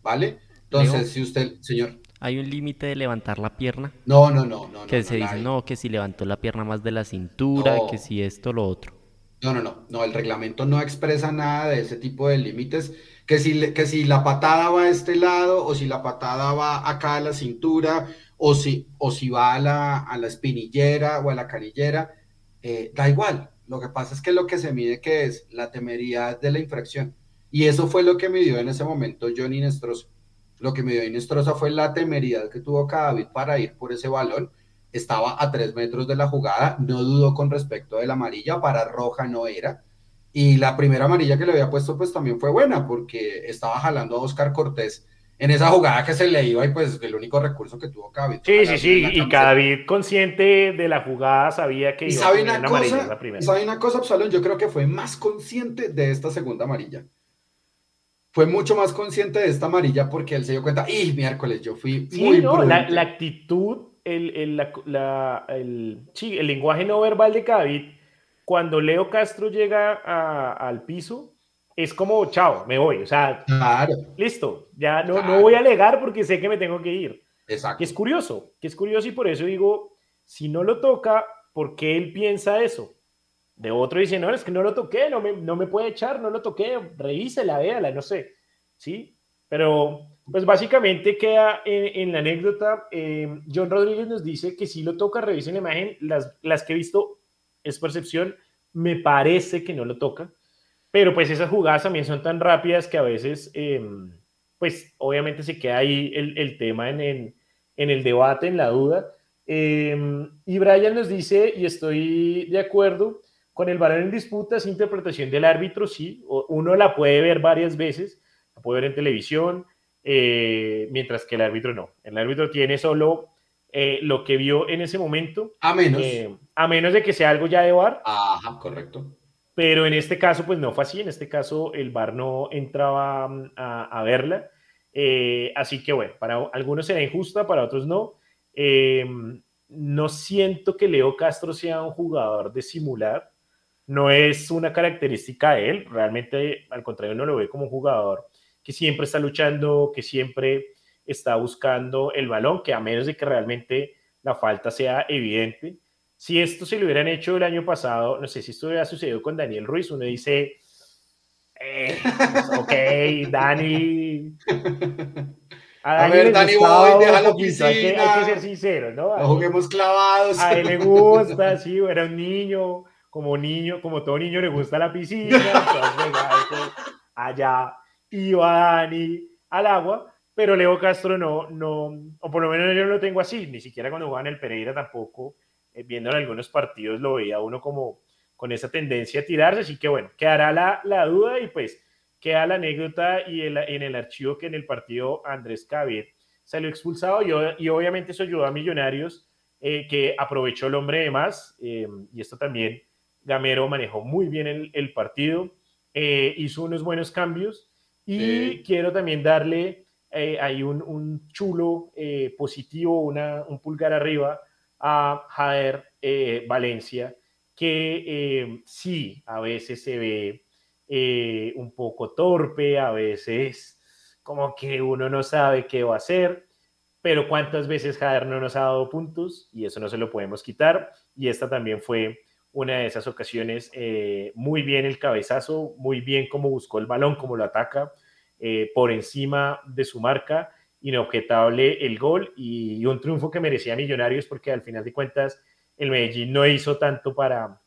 ¿vale? Entonces, si usted, señor hay un límite de levantar la pierna. No, no, no, no. Que se dice, no, que si levantó la pierna más de la cintura, que si esto, lo otro. No, no, no, no, el reglamento no expresa nada de ese tipo de límites. que si, que si la patada va a este lado o si la patada va acá a la cintura o si, o si va a la, a la espinillera o a la canillera, eh, da igual. Lo que pasa es que lo que se mide que es la temeridad de la infracción. Y eso fue lo que me dio en ese momento Johnny Nestroza. Lo que me dio Nestroza fue la temeridad que tuvo David para ir por ese balón. Estaba a tres metros de la jugada, no dudó con respecto de la amarilla, para roja no era. Y la primera amarilla que le había puesto pues también fue buena porque estaba jalando a Oscar Cortés en esa jugada que se le iba y pues el único recurso que tuvo David. Sí, sí, sí, y David consciente de la jugada sabía que iba a una, una amarilla la primera. ¿Sabe una cosa, Absalón? Yo creo que fue más consciente de esta segunda amarilla. Fue mucho más consciente de esta amarilla porque él se dio cuenta, y miércoles, yo fui muy no, la, la, actitud, el, el, la, el, sí, el lenguaje no verbal de David, cuando Leo Castro llega a, al piso, es como, chao, me voy. O sea, listo, ya no, no voy a alegar porque sé que me tengo que ir. Exacto. Que es curioso, que es curioso y por eso digo, si no lo toca, ¿por qué él piensa eso? De otro dice, no, es que no lo toqué, no me, no me puede echar, no lo toqué, revísela, véala, no sé. ¿Sí? Pero, pues básicamente queda en, la anécdota, eh, John Rodríguez nos dice que si lo toca, revisen la imagen, las, las que he visto es percepción, me parece que no lo toca pero pues esas jugadas también son tan rápidas que a veces, em, pues obviamente se queda ahí el, el tema en, en, en, el debate, en la duda. Em, y Brian nos dice, y estoy de acuerdo, con el balón en disputa, esa interpretación del árbitro, sí, uno la puede ver varias veces, la puede ver en televisión, eh, mientras que el árbitro no. El árbitro tiene solo eh, lo que vio en ese momento. A menos. Eh, a menos de que sea algo ya de bar. Ajá, correcto. Pero en este caso, pues no fue así. En este caso, el VAR no entraba mm, a, verla. Eh, así que bueno, para algunos será injusta, para otros no. Em, no siento que Leo Castro sea un jugador de simular. No es una característica de él. Realmente, al contrario, no lo ve como un jugador que siempre está luchando, que siempre está buscando el balón, que a menos de que realmente la falta sea evidente, si esto se lo hubieran hecho el año pasado, no sé si esto hubiera sucedido con Daniel Ruiz, uno dice, eh, pues, ok, Dani. A, ver, Dani voy, déjalo piscina. Hay que, hay que ser sincero, ¿no? No juguemos clavados. A él le gusta, sí, era un niño, como niño, como todo niño le gusta la piscina, entonces, allá iba Dani al agua, pero Leo Castro no, no, o por lo menos yo no lo tengo así, ni siquiera cuando jugaba en el Pereira tampoco viendo en algunos partidos lo veía uno como con esa tendencia a tirarse, así que bueno, quedará la, la duda y pues queda la anécdota y el, en el archivo que en el partido Andrés Cavier salió expulsado y, y obviamente eso ayudó a Millonarios eh, que aprovechó el hombre de más eh, y esto también Gamero manejó muy bien el, el partido, hizo unos buenos cambios y quiero también darle ahí un, un chulo positivo, una, un pulgar arriba a Jader eh, Valencia, que eh, sí, a veces se ve eh, un poco torpe, a veces como que uno no sabe qué va a hacer, pero cuántas veces Jader no nos ha dado puntos y eso no se lo podemos quitar. Y esta también fue una de esas ocasiones, muy bien el cabezazo, muy bien cómo buscó el balón, cómo lo ataca, por encima de su marca inobjetable el gol y un triunfo que merecía Millonarios porque al final de cuentas el Medellín no hizo tanto para,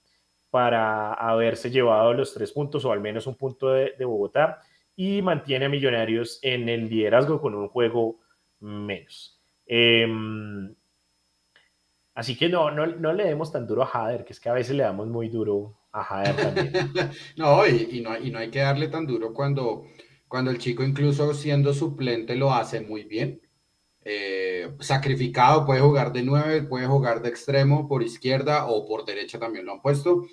para haberse llevado los tres puntos o al menos un punto de, Bogotá y mantiene a Millonarios en el liderazgo con un juego menos. Em, así que no, no, no, le demos tan duro a Jader, que es que a veces le damos muy duro a Jader también. no, y, no, y no hay que darle tan duro cuando cuando el chico incluso siendo suplente lo hace muy bien. Eh, sacrificado, puede jugar de nueve, puede jugar de extremo por izquierda o por derecha también lo han puesto.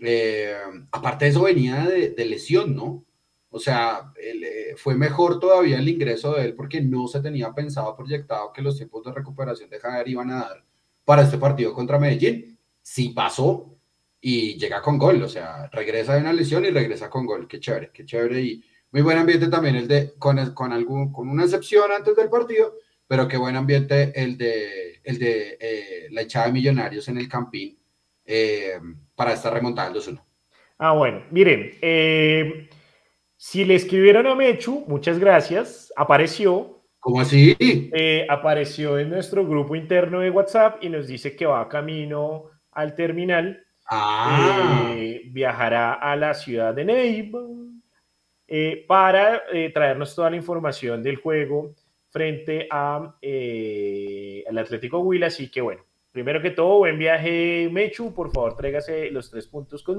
Eh, aparte de eso venía de, lesión, ¿no? O sea, eh, fue mejor todavía el ingreso de él porque no se tenía pensado, proyectado que los tiempos de recuperación de Javier iban a dar para este partido contra Medellín. Sí pasó y llega con gol, o sea, regresa de una lesión y regresa con gol. Qué chévere, qué chévere. Y, muy buen ambiente también el de, con, con, algún, con una excepción antes del partido, pero qué buen ambiente el de, el de eh, la echada de millonarios en el Campín eh, para estar remontada el 2-1. Ah, bueno, miren, eh, Si le escribieron a Mechu, muchas gracias, apareció. ¿Cómo así? Apareció en nuestro grupo interno de WhatsApp y nos dice que va camino al terminal. Ah. Viajará a la ciudad de Neiva eh, para traernos toda la información del juego frente a, al Atlético Huila. Así que bueno, primero que todo, buen viaje Mechu, por favor tráigase los tres puntos con.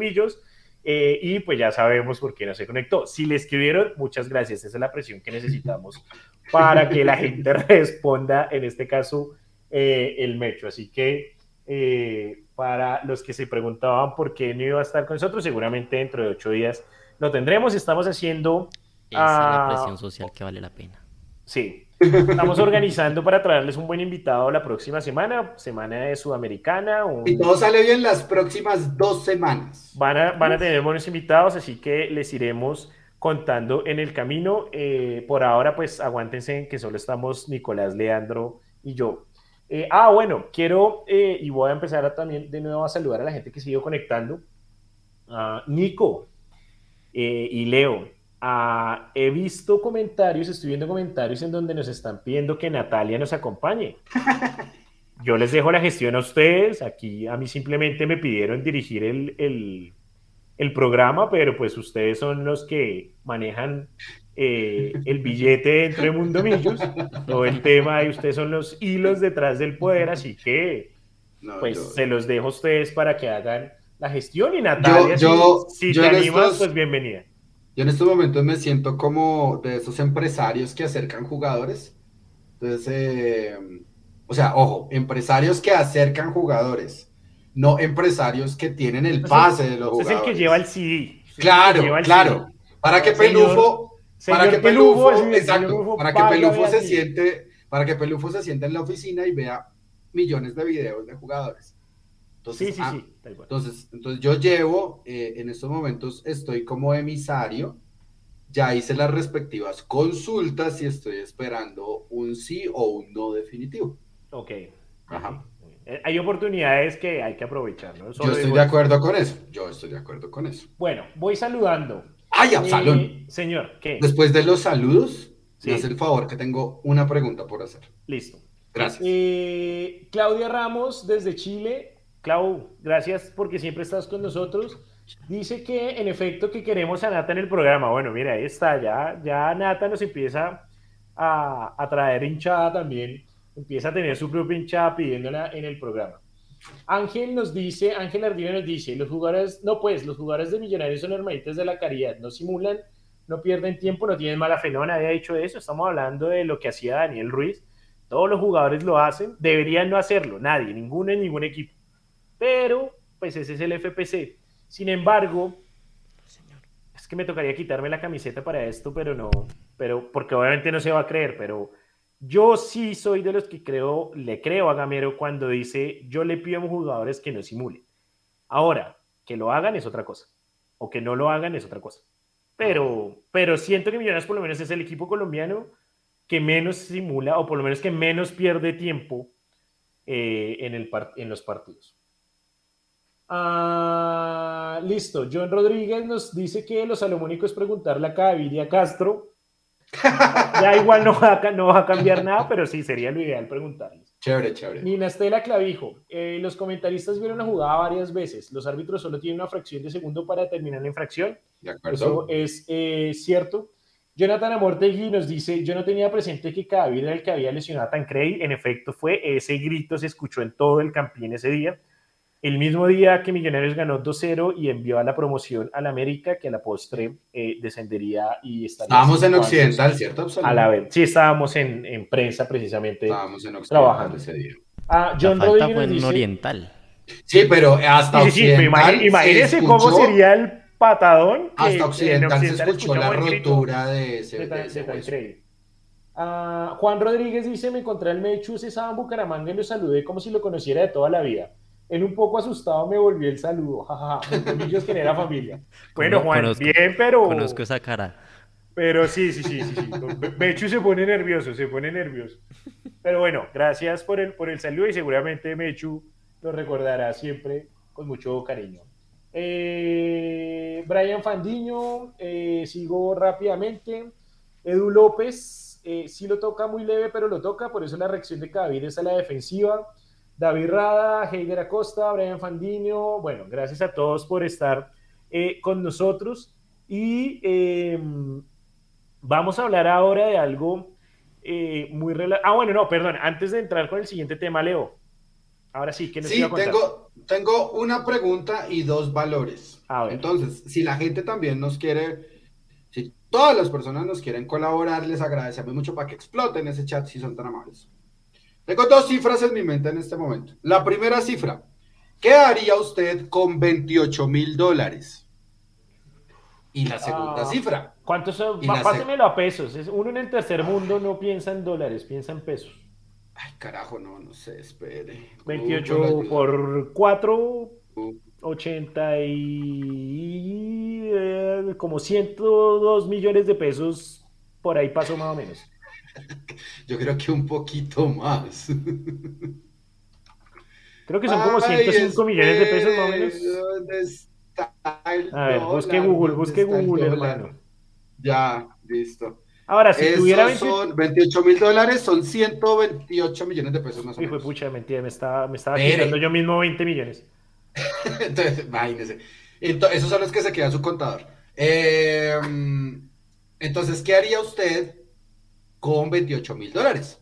Eh, y pues ya sabemos por qué no se conectó. Si le escribieron, muchas gracias. Esa es la presión que necesitamos para que la gente responda, en este caso, eh, el Mecho. Así que eh, para los que se preguntaban por qué no iba a estar con nosotros, seguramente dentro de ocho días lo tendremos. Estamos haciendo... Esa es la ah, presión social que vale la pena. Sí, Estamos organizando para traerles un buen invitado la próxima semana, semana de Sudamericana. Y todo sale bien las próximas dos semanas. Van a, van a tener buenos invitados, así que les iremos contando en el camino. Eh, por ahora, pues aguántense que solo estamos Nicolás, Leandro y yo. Eh, ah, bueno, quiero eh, y voy a empezar también de nuevo a saludar a la gente que sigue conectando. Uh, Nico y Leo, Ah, he visto comentarios, estoy viendo comentarios en donde nos están pidiendo que Natalia nos acompañe. Yo les dejo la gestión a ustedes. Aquí a mí simplemente me pidieron dirigir el, el, programa, pero pues ustedes son los que manejan eh, el billete dentro de Mundo Millos, todo el tema y ustedes son los hilos detrás del poder, así que pues se los dejo a ustedes para que hagan la gestión y Natalia, si, te animas, pues bienvenida. Yo en estos momentos me siento como de esos empresarios que acercan jugadores. Entonces, eh, o sea, ojo, empresarios que acercan jugadores, no empresarios que tienen el pase de los jugadores. Es el que lleva el CD. Claro, claro. Para que Pelufo, para que Pelufo, exacto, para que Pelufo se siente, para que Pelufo se siente en la oficina y vea millones de videos de jugadores. Entonces, sí, sí, ah, sí. Entonces, entonces yo llevo, eh, en estos momentos estoy como emisario, ya hice las respectivas consultas y estoy esperando un sí o un no definitivo. Ok. Ajá. Eh, hay oportunidades que hay que aprovechar, ¿no? yo estoy de acuerdo con eso. Yo estoy de acuerdo con eso. Bueno, voy saludando. ¡Ay, Absalón! Eh, señor, ¿qué? Después de los saludos, me hace el favor que tengo una pregunta por hacer. Listo. Gracias. Claudia Ramos, desde Chile, Clau, gracias porque siempre estás con nosotros. Dice que en efecto que queremos a Nata en el programa. Bueno, mira, ahí está, ya, ya Nata nos empieza a, a traer hinchada también, empieza a tener su propia hinchada pidiéndola en el programa. Ángel nos dice, Ángel Ardina nos dice, los jugadores, no pues, los jugadores de Millonarios son hermanitas de la caridad, no simulan, no pierden tiempo, no tienen mala fe, no, nadie dicho eso, estamos hablando de lo que hacía Daniel Ruiz, todos los jugadores lo hacen, deberían no hacerlo, nadie, ninguno en ningún equipo pero pues ese es el FPC. Sin embargo, es que me tocaría quitarme la camiseta para esto, pero no, pero porque obviamente no se va a creer, pero yo sí soy de los que creo, le creo a Gamero cuando dice, yo le pido a jugadores que no simulen. Ahora, que lo hagan es otra cosa, o que no lo hagan es otra cosa. Pero, pero siento que Millonarios por lo menos es el equipo colombiano que menos simula, o por lo menos que menos pierde tiempo eh, en, el en los partidos. Ah, listo. John Rodríguez nos dice que lo salomónico es preguntarle a Caviria Castro. ya igual no va, a, no va a cambiar nada, pero sí sería lo ideal preguntarles. Chévere, chévere. Nina Estela Clavijo. Eh, los comentaristas vieron la jugada varias veces. Los árbitros solo tienen una fracción de segundo para terminar la infracción. De acuerdo. Eso es eh, cierto. Jonathan Amortegui nos dice, yo no tenía presente que Caviria era el que había lesionado a Tancredi. En efecto, fue ese grito, se escuchó en todo el campín ese día. El mismo día que Millonarios ganó 2-0 y envió a la promoción al América, que a la postre eh, descendería y estaría. Estábamos en Occidental, ¿cierto? A la vez. Sí, estábamos en, en prensa precisamente. Estábamos en Occidental trabajando ese día. Ah, John la falta fue en Oriental. Sí, pero hasta sí, Occidental. Sí, imagínese cómo sería el patadón. Que hasta Occidental, se escuchó la rotura de ese. De, ah, Juan Rodríguez dice: Me encontré al Mechu, estaba en Bucaramanga y lo saludé como si lo conociera de toda la vida. En un poco asustado me volví el saludo. Jajaja, que era familia. Bueno, Juan, bien, pero. Conozco esa cara. Pero sí, sí, sí, sí. Mechu se pone nervioso, se pone nervioso. Pero bueno, gracias por el, por el saludo y seguramente Mechu lo recordará siempre con mucho cariño. Eh, Brian Fandiño, eh, sigo rápidamente. Edu López, eh, sí lo toca muy leve, pero lo toca, por eso la reacción de Cavir es a la defensiva. David Rada, Heider Acosta, Brian Fandiño, bueno, gracias a todos por estar con nosotros. Y em, vamos a hablar ahora de algo muy relativo. Ah, bueno, no, perdón, antes de entrar con el siguiente tema, Leo. Ahora sí, ¿qué nos Sí, tengo, tengo una pregunta y dos valores. Entonces, si la gente también nos quiere, si todas las personas nos quieren colaborar, les agradecemos mucho para que exploten ese chat si son tan amables. Tengo dos cifras en mi mente en este momento. La primera cifra, ¿qué haría usted con 28 mil dólares? Y la segunda ah, cifra. ¿Cuántos son? Pásemelo a pesos. Uno en el tercer mundo no piensa en dólares, piensa en pesos. Ay, carajo, no, no sé, espere. 28 por 4, 80 y eh, como 102 millones de pesos, por ahí pasó más o menos. Yo creo que un poquito más. Creo que son como 105 millones de pesos más o menos. ¿Dónde está el A ver, busque Google, busque Google, hermano. Ya, listo. Ahora, si tuviera 28 mil dólares, son 128 millones de pesos más o menos. Hijo pucha, mentira, me estaba, me estaba quitando yo mismo 20 millones. Entonces, imagínese. Entonces, esos son los que se queda su contador. Em, entonces, ¿qué haría usted con 28 mil dólares?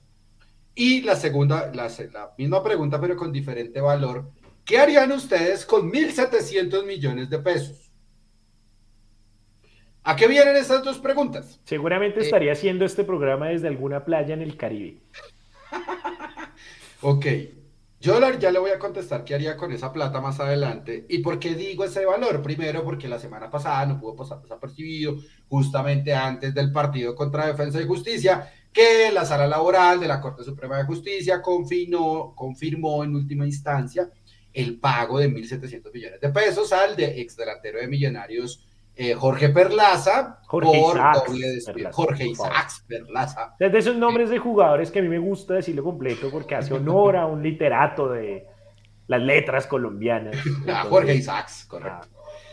Y la segunda, la, la misma pregunta, pero con diferente valor. ¿Qué harían ustedes con 1.700 millones de pesos? ¿A qué vienen estas dos preguntas? Seguramente eh, estaría haciendo este programa desde alguna playa en el Caribe. ok. Yo ya le voy a contestar qué haría con esa plata más adelante. ¿Y por qué digo ese valor? Primero, porque la semana pasada no pudo pasar desapercibido, justamente antes del partido contra Defensa y Justicia, que la sala laboral de la Corte Suprema de Justicia confirmó, confirmó en última instancia el pago de 1.700 millones de pesos al de ex delantero de Millonarios eh, Jorge Perlaza Jorge por Isaacs, Jorge Isaacs Perlaza. Desde esos nombres de jugadores que a mí me gusta decirlo completo porque hace honor a un literato de las letras colombianas. Ah, Jorge Isaacs, correcto.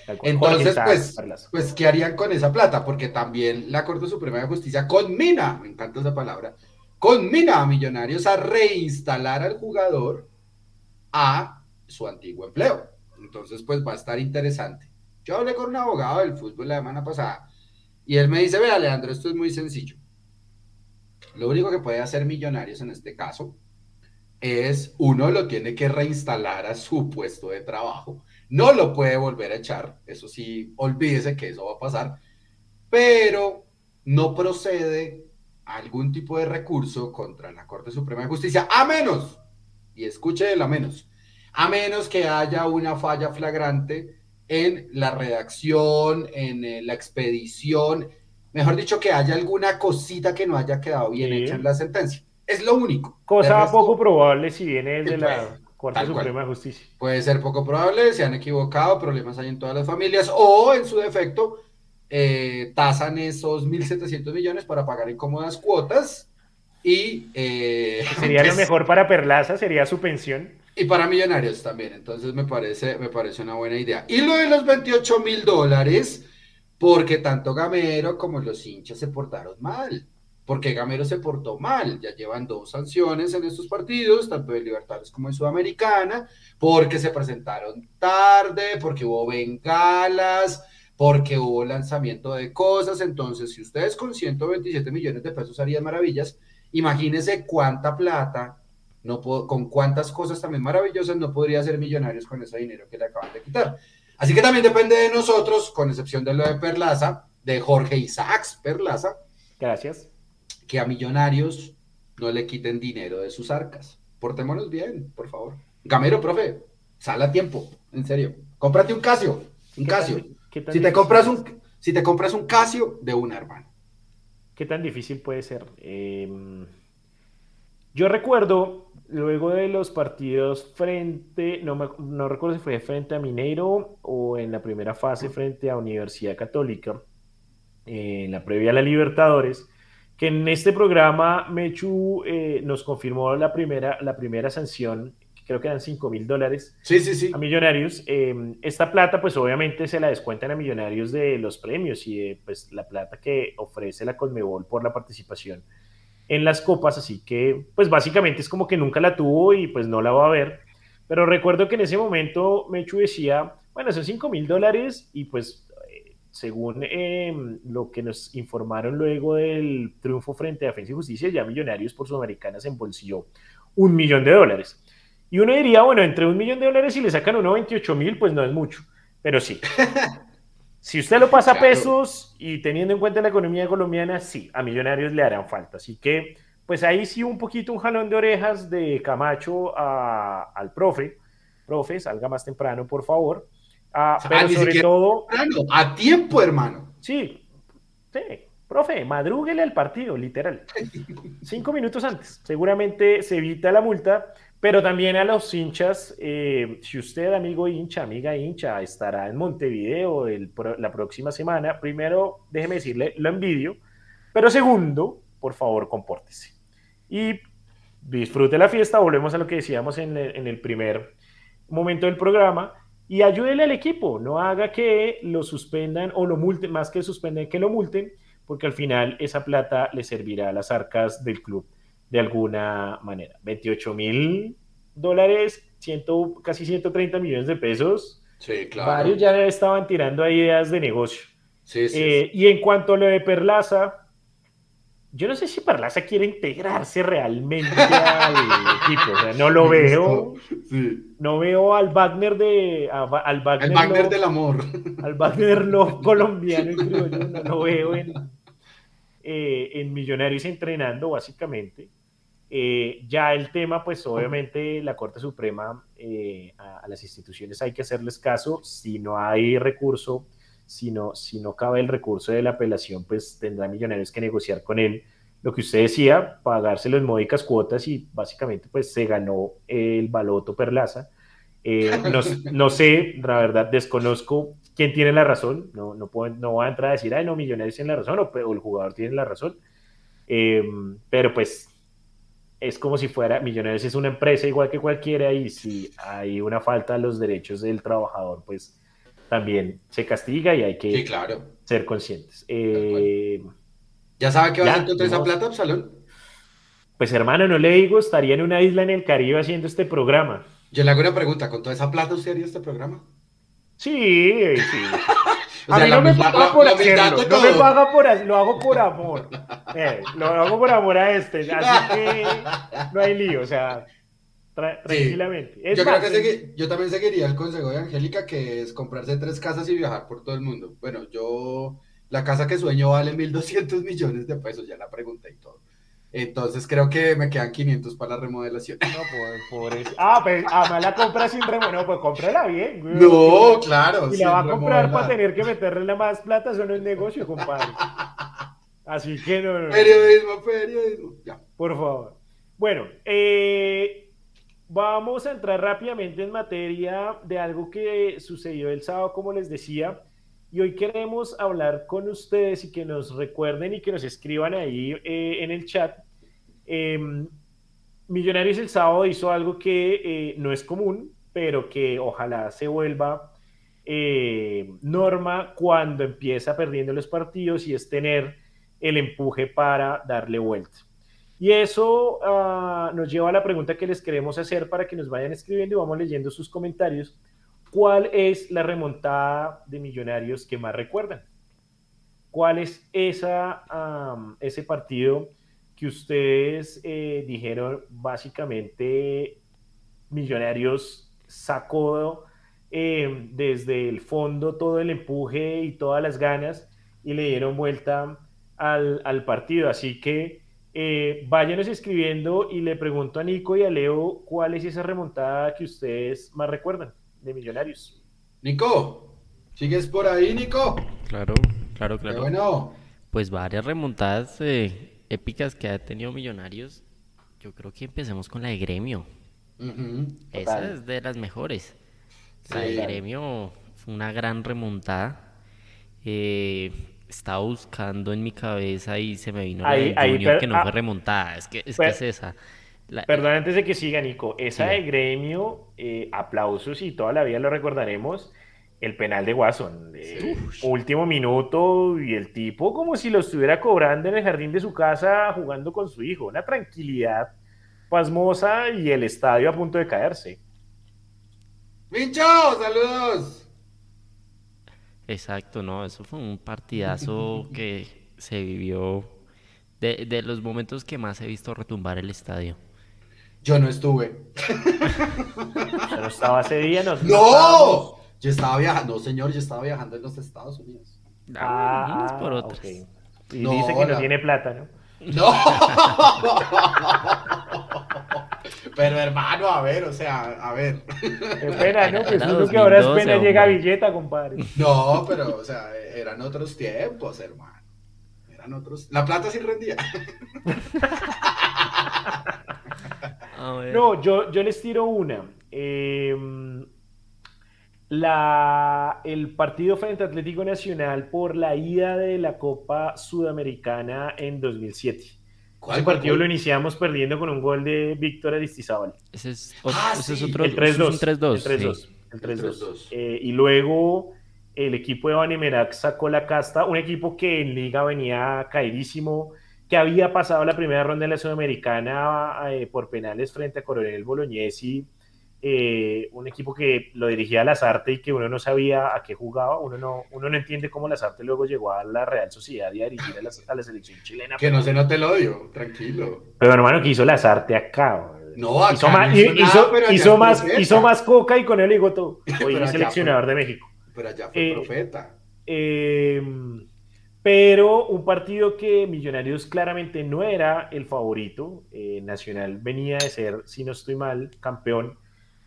Ah, Entonces, pues, pues, ¿qué harían con esa plata? Porque también la Corte Suprema de Justicia conmina, me encanta esa palabra, conmina a Millonarios a reinstalar al jugador a su antiguo empleo. Entonces, pues va a estar interesante. Yo hablé con un abogado del fútbol la semana pasada y él me dice, vea, Leandro, esto es muy sencillo. Lo único que puede hacer Millonarios en este caso es, uno lo tiene que reinstalar a su puesto de trabajo. No lo puede volver a echar, eso sí, olvídese que eso va a pasar, pero no procede algún tipo de recurso contra la Corte Suprema de Justicia, a menos, y escuche el a menos, a menos que haya una falla flagrante en la redacción, en eh, la expedición, mejor dicho, que haya alguna cosita que no haya quedado bien hecha en la sentencia. Es lo único. Cosa poco probable si viene de la Corte Suprema de Justicia. Puede ser poco probable, se han equivocado, problemas hay en todas las familias, o en su defecto, eh, tasan esos 1.700 millones para pagar incómodas cuotas y... Eh, sería lo mejor para Perlaza, sería su pensión. Y para millonarios también, entonces me parece, me parece una buena idea. Y lo de los 28 mil dólares, porque tanto Gamero como los hinchas se portaron mal. Porque Gamero se portó mal, ya llevan dos sanciones en estos partidos, tanto de Libertades como en Sudamericana, porque se presentaron tarde, porque hubo bengalas, porque hubo lanzamiento de cosas. Entonces, si ustedes con 127 millones de pesos harían maravillas, imagínense cuánta plata no con cuántas cosas también maravillosas no podría ser millonarios con ese dinero que le acaban de quitar. Así que también depende de nosotros, con excepción de lo de Perlaza, de Jorge Isaacs Perlaza. Gracias. Que a millonarios no le quiten dinero de sus arcas. Portémonos bien, por favor. Gamero, profe, sal a tiempo, en serio. Cómprate un Casio, un Casio. si te compras un, si te compras un Casio, de una hermano. ¿Qué tan difícil puede ser? Em, yo recuerdo Luego de los partidos frente, no, no recuerdo si fue frente a Mineiro o en la primera fase frente a Universidad Católica, en la previa a la Libertadores, que en este programa Mechu eh, nos confirmó la primera, la primera sanción creo que eran 5 mil dólares sí, sí, sí. a Millonarios. Em, esta plata, pues obviamente se la descuentan a Millonarios de los premios y de pues, la plata que ofrece la Conmebol por la participación en las copas, así que pues básicamente es como que nunca la tuvo y pues no la va a ver. Pero recuerdo que en ese momento Mechu decía, bueno, son 5 mil dólares y pues según em, lo que nos informaron luego del triunfo frente a Defensa y Justicia, ya Millonarios por Sudamericanas embolsilló un millón de dólares. Y uno diría, bueno, entre un millón de dólares y le sacan uno 28 mil, pues no es mucho, pero sí. si usted lo pasa a pesos y teniendo en cuenta la economía colombiana, sí, a Millonarios le harán falta. Así que, pues ahí sí un poquito un jalón de orejas de Camacho al profe. Profe, salga más temprano, por favor. Ah, pero sobre todo. A tiempo, hermano. Sí, sí. Profe, madrúguele al partido, literal. Cinco minutos antes. Seguramente se evita la multa, pero también a los hinchas, eh, si usted, amigo hincha, amiga hincha, estará en Montevideo la próxima semana, primero, déjeme decirle, lo envidio, pero segundo, por favor, compórtese. Y disfrute la fiesta, volvemos a lo que decíamos en en el primer momento del programa y ayúdele al equipo, no haga que lo suspendan o lo multen, más que suspenden, que lo multen, porque al final esa plata le servirá a las arcas del club de alguna manera. 28 mil dólares, casi 130 millones de pesos. Sí, claro. Varios ya estaban tirando ideas de negocio. Sí, sí, eh, Y en cuanto a lo de Perlaza, yo no sé si Parlaza quiere integrarse realmente al equipo. O sea, no lo veo. No veo al Wagner de. al Wagner, el Wagner del amor. Al Wagner no colombiano, no lo veo en, eh, en Millonarios entrenando, básicamente. Eh, ya el tema, pues obviamente la Corte Suprema eh, a, a, las instituciones hay que hacerles caso. Si no hay recurso si no, si no cabe el recurso de la apelación, pues tendrá Millonarios que negociar con él. Lo que usted decía, pagárselo en módicas cuotas y básicamente pues se ganó el baloto Perlaza. Eh, no, no, sé, la verdad, desconozco quién tiene la razón. No, no, puedo, no voy a entrar a decir, ay, no, Millonarios tiene la razón o, el jugador tiene la razón. Eh, pero pues es como si fuera, Millonarios es una empresa igual que cualquiera y si hay una falta a los derechos del trabajador, pues también se castiga y hay que ser conscientes. Eh, ¿Ya sabe qué va a hacer con esa plata, Absalón? Pues hermano, no le digo, estaría en una isla en el Caribe haciendo este programa. Yo le hago una pregunta, ¿con toda esa plata usted haría este programa? Sí, sí. A mí no me paga por hacerlo, no me paga por lo hago por amor. Eh, lo hago por amor a este, así que no hay lío, o sea, tranquilamente. yo, creo que yo también seguiría el consejo de Angélica, que es comprarse tres casas y viajar por todo el mundo. Bueno, yo, la casa que sueño vale 1.200 millones de pesos, ya la pregunté y todo. Entonces creo que me quedan 500 para la remodelación. No, eso. Ah, pues además la compra sin remodelación. No, pues cómprala bien. Güey. No, claro. Y la va a comprar para tener que meterle más plata, eso no es negocio, compadre. Así que no, no. Periodismo, periodismo. Ya. Por favor. Bueno, eh, Vamos a entrar rápidamente en materia de algo que sucedió el sábado, como les decía, y hoy queremos hablar con ustedes y que nos recuerden y que nos escriban ahí eh, en el chat. Em, Millonarios el sábado hizo algo que eh, no es común, pero que ojalá se vuelva eh, norma cuando empieza perdiendo los partidos y es tener el empuje para darle vuelta. Y eso uh, nos lleva a la pregunta que les queremos hacer para que nos vayan escribiendo y vamos leyendo sus comentarios. ¿Cuál es la remontada de Millonarios que más recuerdan? ¿Cuál es esa, um, ese partido que ustedes eh, dijeron básicamente Millonarios sacó eh, desde el fondo todo el empuje y todas las ganas y le dieron vuelta al, partido? Así que eh, váyanos escribiendo y le pregunto a Nico y a Leo cuál es esa remontada que ustedes más recuerdan de Millonarios. Nico, ¿sigues por ahí, Nico? Claro, claro, claro. bueno. Pues varias remontadas eh, épicas que ha tenido Millonarios. Yo creo que empecemos con la de Gremio. Esa es de las mejores. La de Gremio fue una gran remontada. Eh, estaba buscando en mi cabeza y se me vino ahí, la Junior que no fue ah, remontada. Es que es, que es esa. Perdón, antes de que siga, Nico. Esa de gremio, eh, aplausos y toda la vida lo recordaremos. El penal de Watson, último minuto, y el tipo como si lo estuviera cobrando en el jardín de su casa jugando con su hijo. Una tranquilidad pasmosa y el estadio a punto de caerse. ¡Mincho! ¡Saludos! Exacto, no, eso fue un partidazo que se vivió de, de los momentos que más he visto retumbar el estadio. Yo no estuve. no estaba ese día, no. ¡No! Yo estaba viajando, no señor, yo estaba viajando en los Estados Unidos. Ah, por otros. Y dice que no tiene plata, ¿no? No. Pero hermano, a ver, o sea, a ver. Qué pena, ¿no? Pues uno que ahora es pena llega a billeta, compadre. No, pero, o sea, eran otros tiempos, hermano. Eran otros. La plata sí rendía. No, yo, yo les tiro una. Eh, la, el partido frente a Atlético Nacional por la ida de la Copa Sudamericana en 2007. Ese partido lo iniciamos perdiendo con un gol de Víctor Aristizábal. Ese es, ah, ese es otro. El 3-2. El 3-2. Eh, y luego el equipo de Banemerac sacó la casta, un equipo que en liga venía caidísimo, que había pasado la primera ronda de la Sudamericana eh, por penales frente a Coronel Bolognesi eh, un equipo que lo dirigía Lazarte y que uno no sabía a qué jugaba, uno no, uno no entiende cómo Lazarte luego llegó a la Real Sociedad y a dirigir a la, selección chilena. Que no se note el odio, tranquilo. Pero hermano, que hizo Lazarte acá. No, acá hizo, más, hizo, más, hizo, más, coca y con él digo todo. Hoy es seleccionador de México. Pero allá fue eh, profeta. Eh, pero un partido que Millonarios claramente no era el favorito. Nacional venía de ser, si no estoy mal, campeón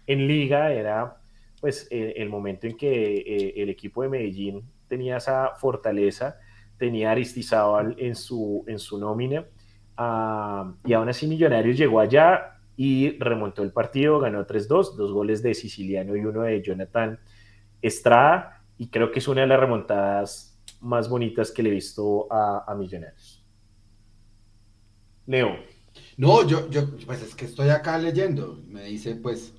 en liga era pues eh, el momento en que eh, el equipo de Medellín tenía esa fortaleza, tenía Aristizábal en su, en su nómina, ah, y aún así Millonarios llegó allá y remontó el partido, ganó 3-2, dos goles de Siciliano y uno de Jonathan Estrada, y creo que es una de las remontadas más bonitas que le he visto a, a Millonarios. Leo. No, yo, yo, pues es que estoy acá leyendo, me dice pues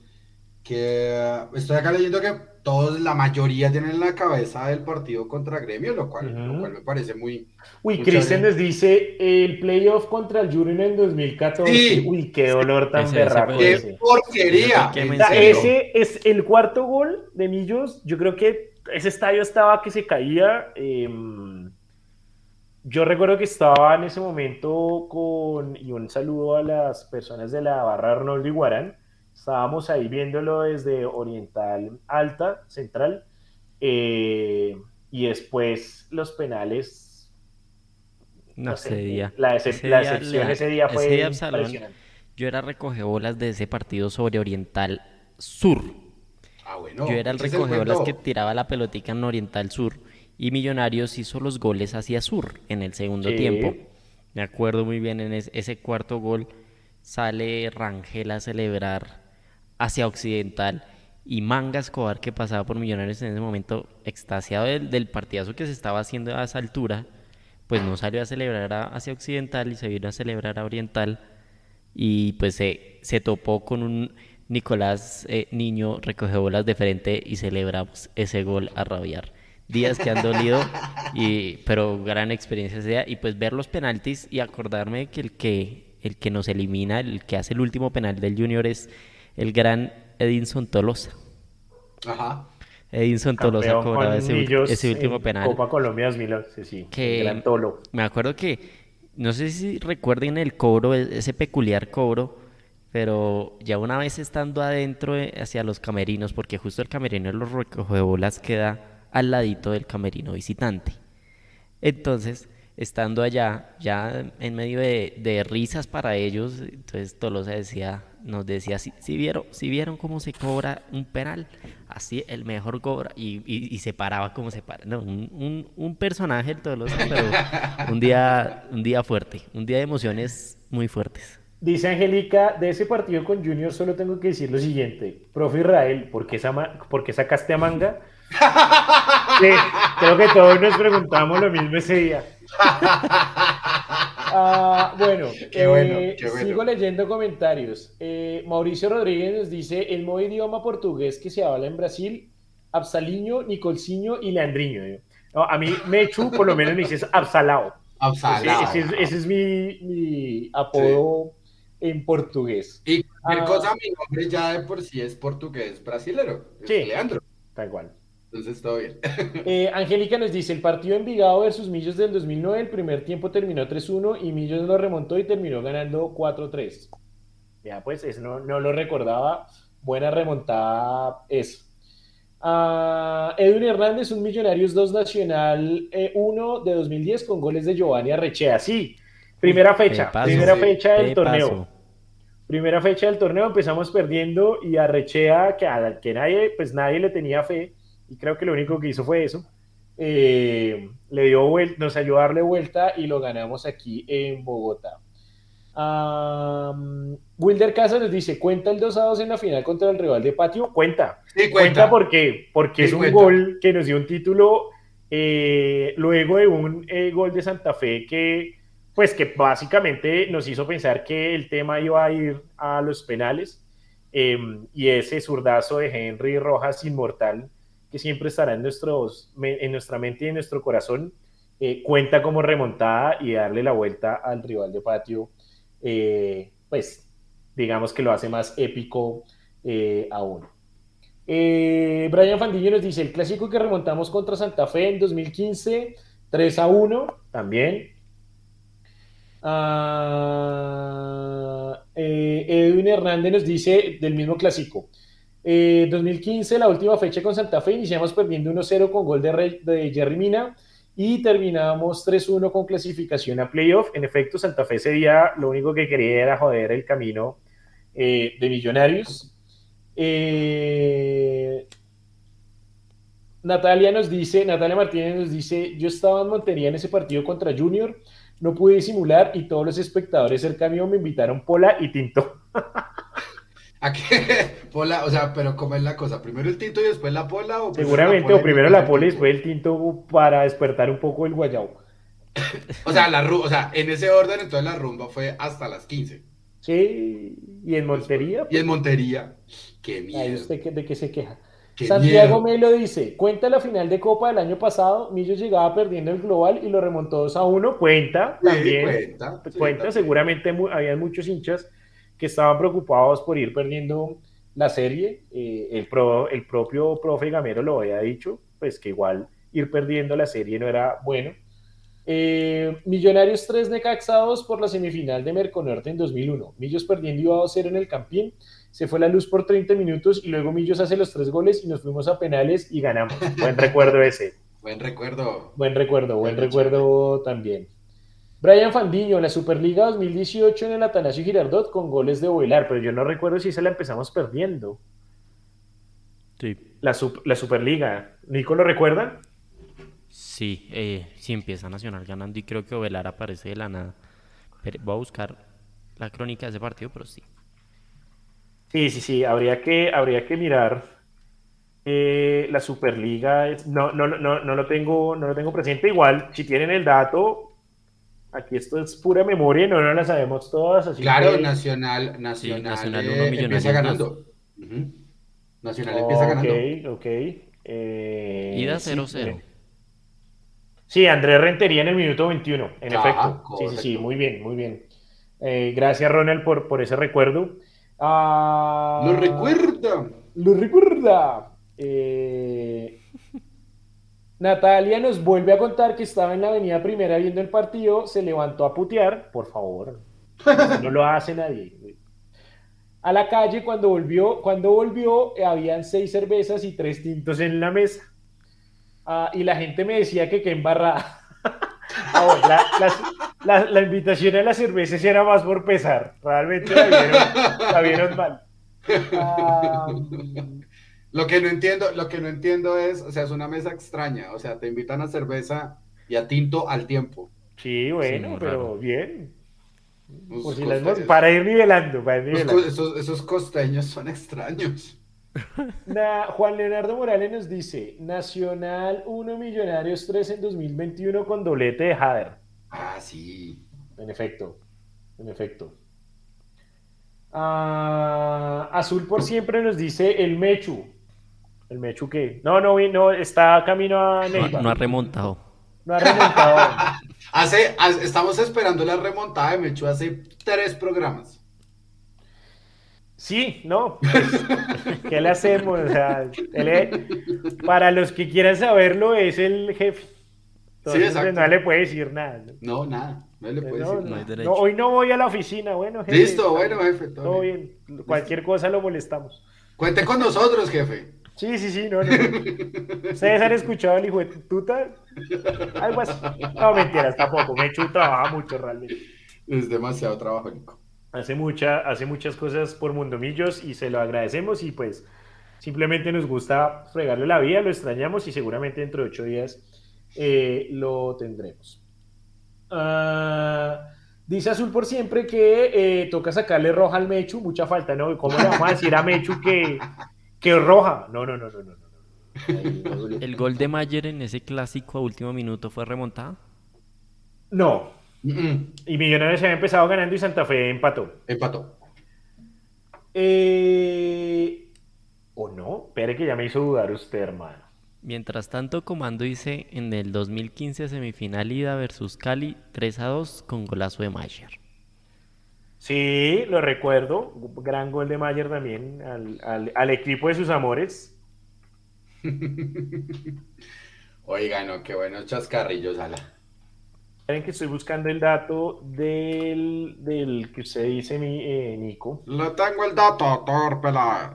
que estoy acá leyendo que todos, la mayoría tienen la cabeza del partido contra Gremio, lo cual, me parece muy... Uy, Cristian les dice el playoff contra el Junior en 2014. Uy, qué dolor tan berraco. ¡Qué porquería! ese es el cuarto gol de Millos. Yo creo que ese estadio estaba que se caía. Em, yo recuerdo que estaba en ese momento con, y un saludo a las personas de la barra Arnoldo Iguarán Estábamos ahí viéndolo desde Oriental Alta, Central, eh, y después los penales. No, sé, día. La, excepción ese día fue impresionante. Yo era recogebolas de ese partido sobre Oriental Sur. Ah, bueno. Yo era el recogebolas que tiraba la pelotica en Oriental Sur y Millonarios hizo los goles hacia Sur en el segundo tiempo. Me acuerdo muy bien en ese cuarto gol sale Rangel a celebrar hacia Occidental y Manga Escobar que pasaba por Millonarios en ese momento extasiado del, del partidazo que se estaba haciendo a esa altura, pues no salió a celebrar hacia Occidental y se vino a celebrar a Oriental y pues se, se topó con un Nicolás eh, Niño recoge bolas de frente y celebramos ese gol a rabiar. Días que han dolido, y, pero gran experiencia ese día. Y pues ver los penaltis y acordarme que el que, el que nos elimina, el que hace el último penal del Junior es el gran Edinson Tolosa. Ajá. Edinson Tolosa cobraba ese, ese, último penal. Copa Colombia 2011, sí. Que gran Tolo. Me acuerdo que, no sé si recuerden el cobro, e-, ese peculiar cobro, pero ya una vez estando adentro eh, hacia los camerinos, porque justo el camerino de los bolas queda al ladito del camerino visitante. Entonces, estando allá, ya en medio de, de risas para ellos, entonces Tolosa decía, nos decía, si, vieron, si vieron cómo se cobra un penal, así el mejor cobra, y, y, se paraba como se para. No, un, un, personaje todo lo pero un día, un día fuerte, un día de emociones muy fuertes. Dice Angélica, de ese partido con Junior solo tengo que decir lo siguiente, profe Israel, ¿por qué, ¿por qué sacaste a Manga? creo que todos nos preguntamos lo mismo ese día. Ah, bueno, eh, sigo leyendo comentarios. Eh, Mauricio Rodríguez nos dice, el nuevo idioma portugués que se habla en Brasil, Absaliño, Nicolciño y Leandriño. a mí Mechu por lo menos me dice Absalao. Absalao. Ese, es mi, apodo en portugués. Y cualquier ah. cosa, mi nombre ya de por sí es portugués brasilero. sí, Leandro. Tal cual. Entonces todo bien. Eh, Angélica nos dice, el partido en Vigado versus Millos del 2009, el primer tiempo terminó 3-1 y Millos lo remontó y terminó ganando 4-3. Ya, pues eso no, no, lo recordaba. Buena remontada eso. Uh, Edwin Hernández, un Millonarios 2 Nacional 1 eh, de 2010 con goles de Giovanni Arrechea. Sí, primera fecha, primera fecha del torneo. Primera fecha del torneo, empezamos perdiendo y Arrechea, que a que nadie, pues nadie le tenía fe, y creo que lo único que hizo fue eso. Eh, le dio vuelta, nos ayudó a darle vuelta y lo ganamos aquí en Bogotá. Wilder Casa nos dice, ¿cuenta el 2 a 2 en la final contra el rival de patio? Cuenta. cuenta. porque, porque es un gol que nos dio un título eh, luego de un eh, gol de Santa Fe que, pues que básicamente nos hizo pensar que el tema iba a ir a los penales em, y ese zurdazo de Henry Rojas inmortal que siempre estará en, nuestros, en nuestra mente y en nuestro corazón, eh, cuenta como remontada y darle la vuelta al rival de patio, eh, pues digamos que lo hace más épico eh, aún. Brian Fandillo nos dice, el clásico que remontamos contra Santa Fe en 2015, 3 a 1, también. Ah, Edwin Hernández nos dice del mismo clásico. 2015, eh, la última fecha con Santa Fe, iniciamos perdiendo 1-0 con gol de, de Jerry Mina y terminamos 3-1 con clasificación a playoff. En efecto, Santa Fe ese día lo único que quería era joder el camino eh, de Millonarios. Eh, Natalia nos dice, Natalia Martínez nos dice, yo estaba en Montería en ese partido contra Junior, no pude disimular y todos los espectadores del camión me invitaron Pola y Tinto. ¿A qué? Pola, o sea, pero ¿cómo es la cosa? ¿Primero el tinto y después la pola? ¿O Seguramente, o primero la pola y después el tinto para despertar un poco el guayabo. o, sea, la, o sea, en ese orden, entonces la rumba fue hasta las 15. Sí, y en Montería. Y en Montería. Qué miedo. usted de qué se queja. Santiago Melo dice, cuenta la final de Copa del año pasado, Millos llegaba perdiendo el global y lo remontó 2 a 1, cuenta también. cuenta, cuenta seguramente había muchos hinchas que estaban preocupados por ir perdiendo la serie. Eh, el, el propio profe Gamero lo había dicho, pues que igual ir perdiendo la serie no era bueno. Eh, Millonarios 3 necaxados por la semifinal de Merconorte en 2001. Millos perdiendo iba a 0 en el Campín. Se fue la luz por 30 minutos y luego Millos hace los tres goles y nos fuimos a penales y ganamos. Buen recuerdo ese. Buen recuerdo. Buen recuerdo, buen recuerdo también. Brian Fandiño, la Superliga 2018 en el Atanasio Girardot con goles de Boilar, pero yo no recuerdo si esa la empezamos perdiendo. Sí. La, la Superliga. ¿Nico lo recuerda? Sí, eh, sí empieza Nacional ganando y creo que Ovelar aparece de la nada. voy a buscar la crónica de ese partido, pero sí. Sí, sí, sí, habría que, habría que mirar eh, la Superliga. No, no, no, no, lo tengo, no lo tengo presente. Igual, si tienen el dato, Aquí esto es pura memoria, no, no la sabemos todas. Así claro, Nacional, Nacional, nacional eh, empieza ganando. Nacional empieza ganando. Ok, ok. Eh, Ida 0-0. Sí, Andrés Rentería en el minuto 21, en ah, efecto. Sí, sí, sí, muy bien, muy bien. Eh, gracias, Ronald, por, por ese recuerdo. Ah, lo recuerda. Lo recuerda. Eh, Natalia nos vuelve a contar que estaba en la avenida primera viendo el partido, se levantó a putear, por favor, no lo hace nadie. A la calle cuando volvió, cuando volvió, habían seis cervezas y tres tintos en la mesa. Ah, y la gente me decía que qué embarrada. Ah, la, invitación a las cervezas era más por pesar. Realmente la vieron, mal. Ah, lo que no entiendo, lo que no entiendo es, o sea, es una mesa extraña, o sea, te invitan a cerveza y a tinto al tiempo. Sí, bueno, pero bien. para ir nivelando, para ir nivelando. Esos, costeños son extraños. Juan Leonardo Morales nos dice, Nacional 1, Millonarios 3 en 2021 con doblete de Hader. Ah, sí. En efecto, en efecto. Ah, Azul por siempre nos dice el Mechu. ¿El Mechu qué? No, no, no, está camino a Neiva. No, ha remontado. No ha remontado. hace, estamos esperando la remontada de Mechu hace tres programas. Sí, no. Pues, ¿Qué le hacemos? O sea, para los que quieran saberlo, es el jefe. Entonces, sí, no le puede decir nada. No, nada. No le puede decir nada. hoy no voy a la oficina. Bueno, jefe. Listo, bueno, jefe. Todo, bien. Cualquier cosa lo molestamos. Cuente con nosotros, jefe. Sí, sí, sí, no, no. ¿Ustedes han escuchado el hijo de tuta? Algo así. No, mentiras, tampoco. Mechu trabaja mucho realmente. Es demasiado trabajo, Nico. Hace, mucha, hace muchas cosas por Mundomillos y se lo agradecemos y pues simplemente nos gusta fregarle la vida, lo extrañamos y seguramente dentro de ocho días eh, lo tendremos. Ah, dice Azul por siempre que eh, toca sacarle roja al Mechu, mucha falta, ¿no? ¿Cómo le vamos a decir a Mechu que, que roja? No, no, no, no, no. no. ¿El gol de Mayer en ese clásico a último minuto fue remontada? No. Y Millonarios se había empezado ganando y Santa Fe empató. Empató. Eh... ¿O no? Espere que ya me hizo dudar usted, hermano. Mientras tanto, Comando dice en el 2015 semifinal ida versus Cali 3 a 2 con golazo de Mayer. Sí, lo recuerdo. Gran gol de Mayer también al, equipo de sus amores. Oigan, no, qué buenos chascarrillos, Ala. Saben que estoy buscando el dato del, que usted dice, mi, eh, Nico. Lo tengo el dato, Torpela.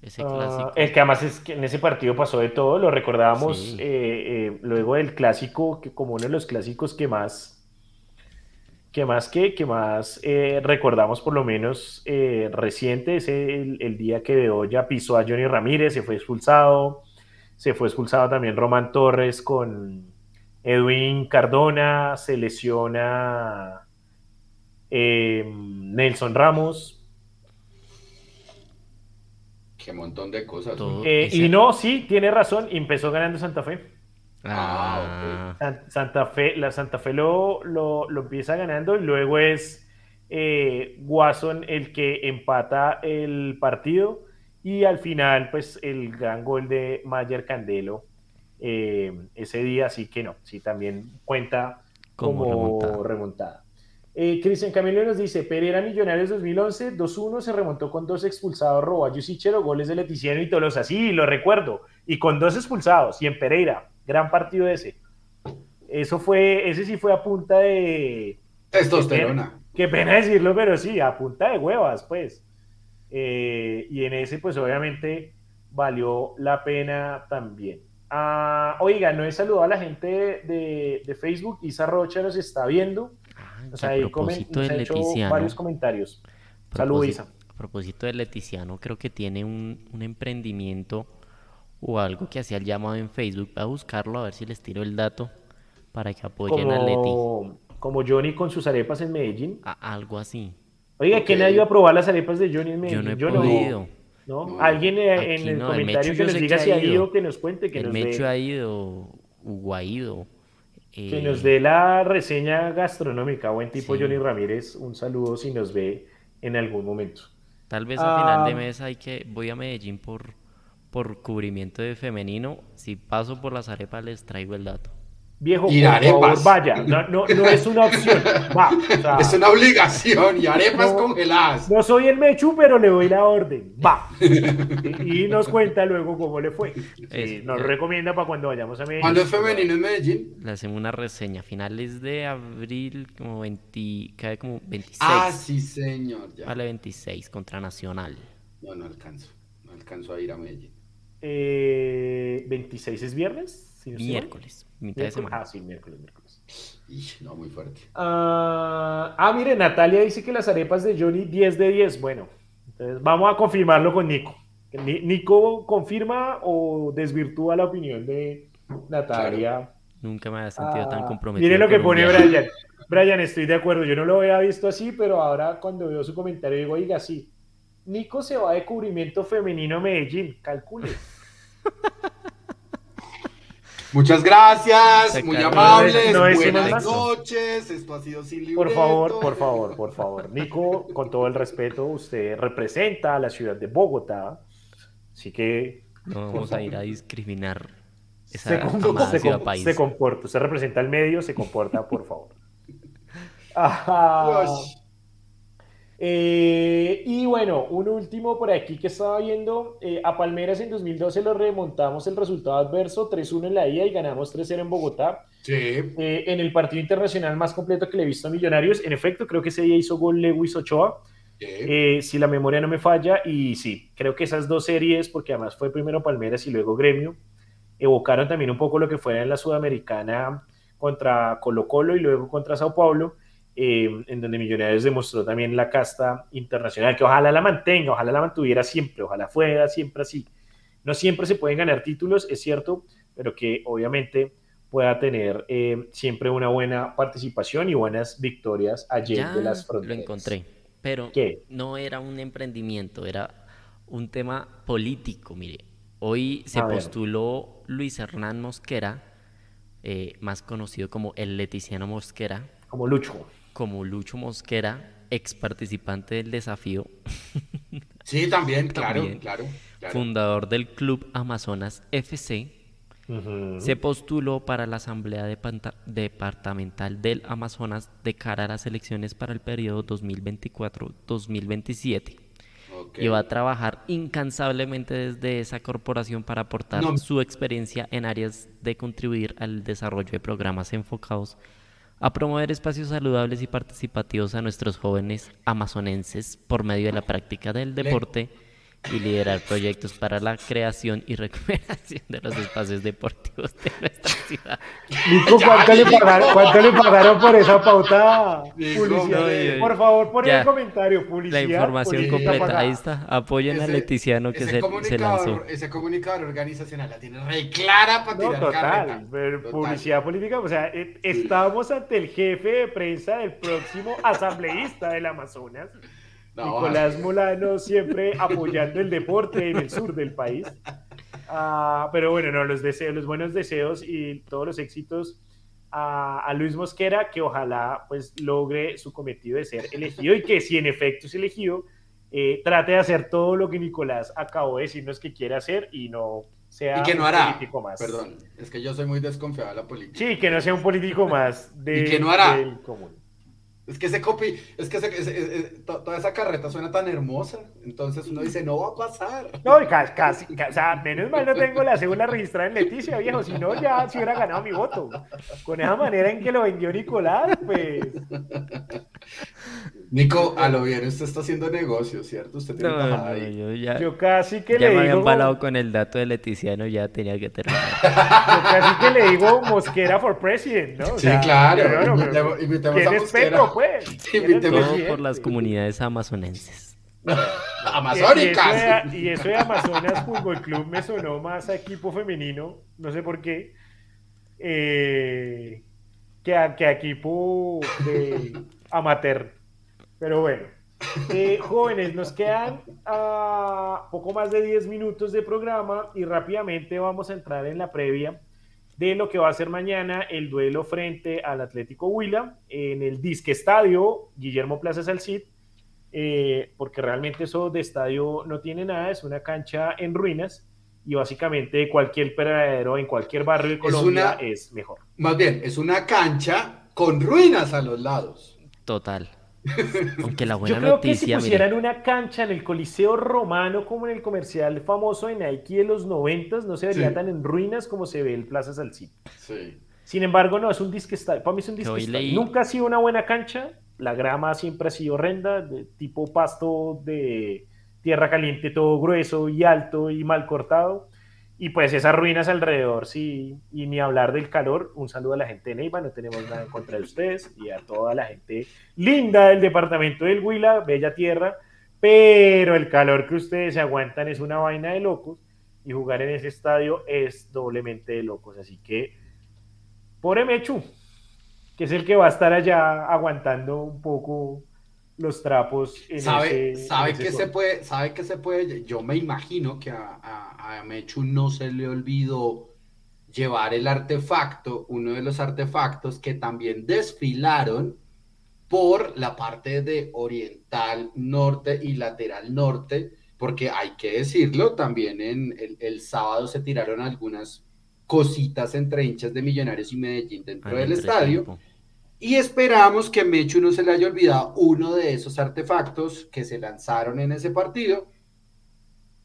Ese ah, el que además es que en ese partido pasó de todo, lo recordábamos eh, eh, luego del clásico, que como uno de los clásicos que más, que más que, que más eh, recordamos por lo menos reciente, es el, día que Bedoya pisó a Johnny Ramírez, se fue expulsado, se fue expulsado también Román Torres con Edwin Cardona, se lesiona Nelson Ramos, Qué montón de cosas. Eh, y no, sí, tiene razón, empezó ganando Santa Fe. Ah, ah. Santa Fe, la Santa Fe lo, lo, empieza ganando y luego es eh, el que empata el partido y al final pues el gran gol de Mayer Candelo eh, ese día, así que no, sí también cuenta como, remontada. Eh, Cristian Camilo nos dice, Pereira Millonarios 2011, 2-1, se remontó con dos expulsados, y Chero, goles de Leticiano y Tolosa. Sí, lo recuerdo. Y con dos expulsados. Y en Pereira, gran partido ese. Eso fue, ese sí fue a punta de... Testosterona. Qué pena, decirlo, pero sí, a punta de huevas, pues. Eh, y en ese, pues obviamente valió la pena también. Ah, oiga, no he saludado a la gente de, de Facebook. Isa Rocha nos está viendo. O sea, ahí propósito de Leticiano, varios comentarios. Saludos, Isa. A propósito de Leticiano, creo que tiene un, un emprendimiento o algo que hacía el llamado en Facebook. a buscarlo a ver si les tiro el dato para que apoyen a Leti. Como Johnny con sus arepas en Medellín. algo así. Oiga, ¿quién ha ido a probar las arepas de Johnny en Medellín? Yo no he podido. No. Alguien en el comentario que nos diga si ha ido, que nos cuente. Que el Mecho ha ido, Hugo ha ido. Que nos dé la reseña gastronómica. Buen tipo Johnny Ramírez. Un saludo si nos ve en algún momento. Tal vez a final de ah. mes hay que voy a Medellín por, por cubrimiento de femenino. Si paso por las arepas les traigo el dato. Viejo, y arepas. vaya, no, no, es una opción, va. es una obligación y arepas congeladas. No soy el Mechu, pero le doy la orden, va. y, nos cuenta luego cómo le fue. nos recomienda para cuando vayamos a Medellín. ¿Cuándo es femenino en Medellín? Le hacemos una reseña, finales de abril, como 20, cae como 26. Ah, sí, señor. Ya. Vale, 26 contra Nacional. No, no alcanzo, no alcanzo a ir a Medellín. Eh, ¿26 es viernes? Miércoles. Mitad de semana. Ah, sí, miércoles, miércoles. no, muy fuerte. Ah, ah, mire, Natalia dice que las arepas de Johnny 10 de 10. Bueno, entonces vamos a confirmarlo con Nico. Nico confirma o desvirtúa la opinión de Natalia. Nunca me había sentido tan ah, comprometido. Mire lo que pone Brian. Brian, estoy de acuerdo. Yo no lo había visto así, pero ahora cuando veo su comentario digo, oiga, sí. Nico se va de cubrimiento femenino a Medellín. Calcule. Muchas gracias, muy amables, buenas noches, esto ha sido sin libreto. Por favor, por favor, por favor. Nico, con todo el respeto, usted representa a la ciudad de Bogotá, así que... No vamos a ir a discriminar esa se, comporta, país. se comporta, usted representa el medio, se comporta, por favor. Eh, y bueno, un último por aquí que estaba viendo. Eh, a Palmeras en 2012 lo remontamos el resultado adverso, 3-1 en la ida y ganamos 3-0 en Bogotá. Sí. Eh, en el partido internacional más completo que le he visto a Millonarios. En efecto, creo que ese día hizo gol Lewis Ochoa. si la memoria no me falla, y sí, creo que esas dos series, porque además fue primero Palmeras y luego Gremio, evocaron también un poco lo que fue en la Sudamericana contra Colo Colo y luego contra Sao Paulo. Eh, en donde Millonarios demostró también la casta internacional, que ojalá la mantenga, ojalá la mantuviera siempre, ojalá fuera siempre así. No siempre se pueden ganar títulos, es cierto, pero que obviamente pueda tener eh, siempre una buena participación y buenas victorias allí de las fronteras. Lo encontré, pero no era un emprendimiento, era un tema político, mire. Hoy se postuló Luis Hernán Mosquera, eh, más conocido como el Leticiano Mosquera. Como Lucho como Lucho Mosquera, ex participante del desafío. Sí, también, claro, claro, Fundador del Club Amazonas FC. Se postuló para la Asamblea Departamental del Amazonas de cara a las elecciones para el periodo 2024-2027. Y va a trabajar incansablemente desde esa corporación para aportar su experiencia en áreas de contribuir al desarrollo de programas enfocados a promover espacios saludables y participativos a nuestros jóvenes amazonenses por medio de la práctica del deporte y liderar proyectos para la creación y recuperación de los espacios deportivos de nuestra ciudad. Nico, ¿cuánto, le pagaron, por esa pauta? Publicidad. por favor, pon el comentario. Publicidad, la información completa, ahí está. Apoyen a Leticiano que se, se, lanzó. Ese comunicador organizacional la tiene re clara para tirar total, Publicidad política, o sea, eh, estábamos ante el jefe de prensa del próximo asambleísta del Amazonas. Nicolás Molano siempre apoyando el deporte en el sur del país. Ah, pero bueno, no, los deseos, los buenos deseos y todos los éxitos a, Luis Mosquera, que ojalá pues logre su cometido de ser elegido y que si en efecto es elegido, eh, trate de hacer todo lo que Nicolás acabó de decirnos que quiere hacer y no sea y que no hará. un político más. Perdón, es que yo soy muy desconfiado de la política. Sí, que no sea un político más de, y que no hará. del común. Es que ese copy, es que toda esa carreta suena tan hermosa, entonces uno dice, no va a pasar. No, casi, o sea, menos mal no tengo la segunda registrada en Leticia, viejo, si no ya se hubiera ganado mi voto. Con esa manera en que lo vendió Nicolás, pues. Nico, a lo bien, usted está haciendo negocio, ¿cierto? Usted tiene no, ahí. Yo, ya, yo casi que ya le me digo... había empalado con el dato de Leticiano, ya tenía que terminar. yo casi que le digo Mosquera for President, ¿no? O sí, claro. invitemos, a Mosquera. pues. Todo por las comunidades amazonenses. Amazónicas. Y, eso de Amazonas Fútbol Club me sonó más a equipo femenino, no sé por qué, eh, que, a, que a equipo de amateur. Pero bueno, eh, jóvenes, nos quedan a poco más de 10 minutos de programa y rápidamente vamos a entrar en la previa de lo que va a ser mañana el duelo frente al Atlético Huila en el Disque Estadio Guillermo Plaza Salcid, eh, porque realmente eso de estadio no tiene nada, es una cancha en ruinas y básicamente cualquier peradero en cualquier barrio de Colombia es mejor. Más bien, es una cancha con ruinas a los lados. Total. Aunque la buena Yo creo noticia. Que si pusieran una cancha en el Coliseo Romano, como en el comercial famoso de Nike de los noventas, no se vería tan en ruinas como se ve el Plaza Salcito. Sí. Sin embargo, no, es un disque estadio. Para mí es un disque Nunca ha sido una buena cancha. La grama siempre ha sido horrenda, de tipo pasto de tierra caliente, todo grueso y alto y mal cortado. Y pues esas ruinas alrededor, sí, y ni hablar del calor. Un saludo a la gente de Neiva, no tenemos nada en contra de ustedes y a toda la gente linda del departamento del Huila, bella tierra, pero el calor que ustedes se aguantan es una vaina de locos y jugar en ese estadio es doblemente de locos. Así que, por Emechu, que es el que va a estar allá aguantando un poco los trapos. En ¿Sabe, sabe que se puede, sabe que se puede, yo me imagino que a, a, Mechu no se le olvidó llevar el artefacto, uno de los artefactos que también desfilaron por la parte de oriental norte y lateral norte, porque hay que decirlo, también en el, sábado se tiraron algunas cositas entre hinchas de Millonarios y Medellín dentro del estadio. Y esperamos que Mechu no se le haya olvidado uno de esos artefactos que se lanzaron en ese partido,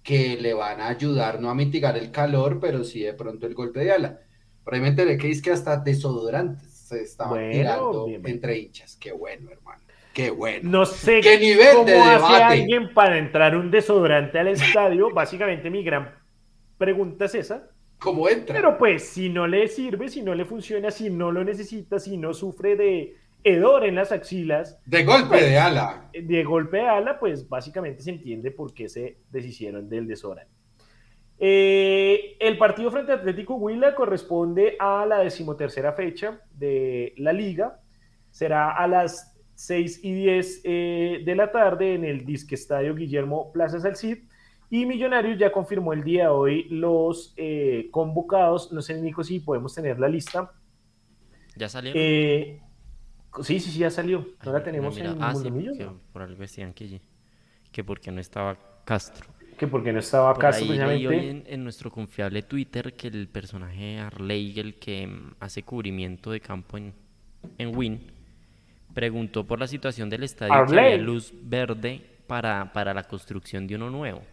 que le van a ayudar no a mitigar el calor, pero sí de pronto el golpe de ala. Probablemente le que que hasta desodorantes se estaban tirando entre hinchas. Qué bueno, hermano. Qué bueno. No sé ¿Qué nivel cómo de hace alguien para entrar un desodorante al estadio. Básicamente mi gran pregunta es esa. ¿Cómo entra? Pero pues si no le sirve, si no le funciona, si no lo necesita, si no sufre de hedor en las axilas. De golpe de ala. De golpe de ala, pues básicamente se entiende por qué se deshicieron del desodorante. Eh, el partido frente a Atlético Huila corresponde a la decimotercera fecha de la liga. Será a las 6 y 10 eh, de la tarde en el Disque Estadio Guillermo Plaza Salcid. Y Millonarios ya confirmó el día de hoy los eh, convocados. No sé, Nico, si podemos tener la lista. ¿Ya salió? sí, sí, sí, ya salió. No la tenemos en ah, sí, por algo decían que, que porque no estaba Castro que porque no estaba acá precisamente. hoy en, nuestro confiable Twitter que el personaje Arley, el que mm, hace cubrimiento de campo en, en Win, preguntó por la situación del estadio Arley. luz verde para, para la construcción de uno nuevo.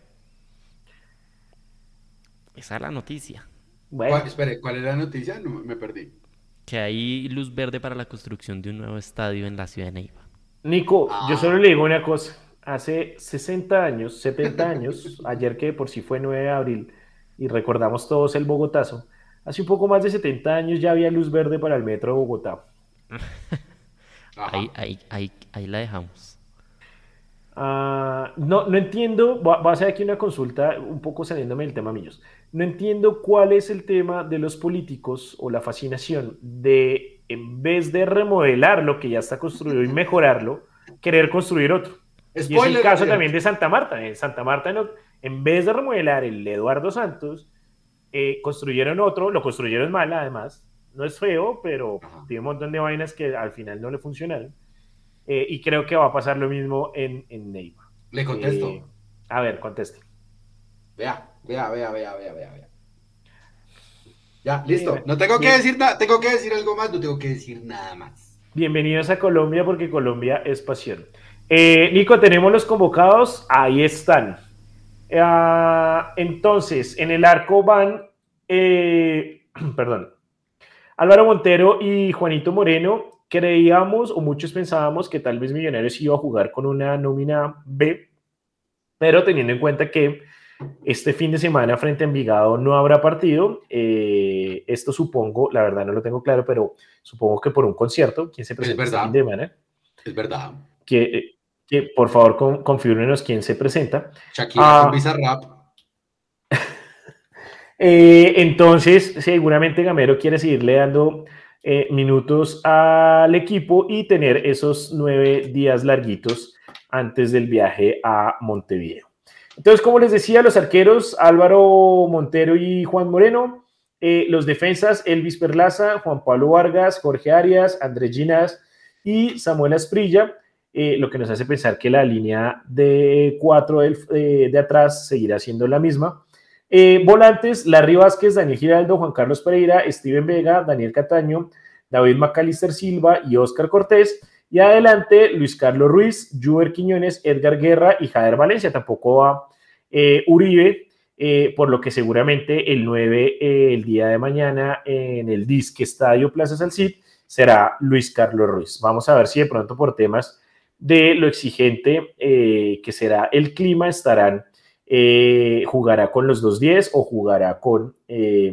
Esa es la noticia. ¿Cuál, espere, ¿cuál es la noticia? No, me perdí. Que hay luz verde para la construcción de un nuevo estadio en la ciudad de Neiva. Nico, yo ah. solo le digo una cosa hace 60 años, 70 años, ayer que por sí fue 9 de abril y recordamos todos el Bogotazo, hace un poco más de 70 años ya había luz verde para el metro de Bogotá. ahí, ahí, ahí, la dejamos. Ah, no, no entiendo, va a hacer aquí una consulta un poco saliéndome del tema Millos. No entiendo cuál es el tema de los políticos o la fascinación de, en vez de remodelar lo que ya está construido y mejorarlo, querer construir otro y es el caso también de Santa Marta. En Santa Marta, en vez de remodelar el Eduardo Santos, eh, construyeron otro, lo construyeron mal además. No es feo, pero tiene un montón de vainas que al final no le funcionaron. Eh, y creo que va a pasar lo mismo en, en Neiva. Le contesto. Eh, a ver, conteste. Vea, vea, vea, vea, vea, vea. Ya, listo. No tengo que decir nada, tengo que decir algo más, no tengo que decir nada más. Bienvenidos a Colombia porque Colombia es pasión. Eh, Nico, tenemos los convocados, ahí están. Ah, entonces, en el arco van, eh, perdón, Álvaro Montero y Juanito Moreno. Creíamos, o muchos pensábamos, que tal vez Millonarios iba a jugar con una nómina B, pero teniendo en cuenta que este fin de semana frente a Envigado no habrá partido. Eh, esto supongo, la verdad no lo tengo claro, pero supongo que por un concierto. ¿Quién se presenta este fin de semana? Es verdad. Que, que por favor con, confirmenos quién se presenta. Shakira ah, Bizarrap. eh, entonces, seguramente Gamero quiere seguirle dando eh, minutos al equipo y tener esos nueve días larguitos antes del viaje a Montevideo. Entonces, como les decía, los arqueros Álvaro Montero y Juan Moreno, eh, los defensas Elvis Perlaza, Juan Pablo Vargas, Jorge Arias, Andrés y Samuel Asprilla. Eh, lo que nos hace pensar que la línea de cuatro de, atrás seguirá siendo la misma. Eh, volantes, Larry Vázquez, Daniel Giraldo, Juan Carlos Pereira, Steven Vega, Daniel Cataño, David Macalister Silva y Oscar Cortés. Y adelante, Luis Carlos Ruiz, Juber Quiñones, Edgar Guerra y Jader Valencia. Tampoco va Uribe, por lo que seguramente el 9, el día de mañana, en el Disque Estadio Plaza Salcid, será Luis Carlos Ruiz. Vamos a ver si de pronto por temas de lo exigente eh, que será el clima, estarán, eh, jugará con los 2-10 o jugará con, eh,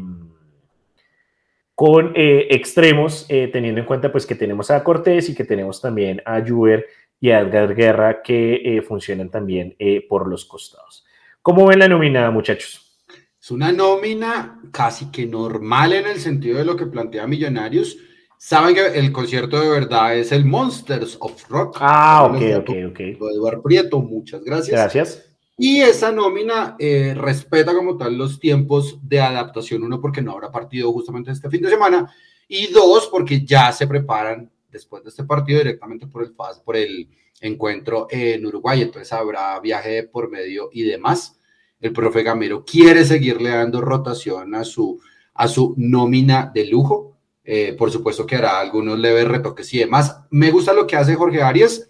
con extremos, teniendo en cuenta pues que tenemos a Cortés y que tenemos también a Juber y a Edgar Guerra que funcionan también por los costados. ¿Cómo ven la nómina, muchachos? Es una nómina casi que normal en el sentido de lo que plantea Millonarios Saben que el concierto de verdad es el Monsters of Rock. Ah, ok, ok, ok. Eduardo Prieto, muchas gracias. Gracias. Y esa nómina eh, respeta como tal los tiempos de adaptación, uno porque no habrá partido justamente este fin de semana, y dos porque ya se preparan después de este partido directamente por el, por el encuentro en Uruguay, entonces habrá viaje por medio y demás. El profe Gamero quiere seguirle dando rotación a su, a su nómina de lujo. Eh, por supuesto que hará algunos leves retoques y demás. Me gusta lo que hace Jorge Arias,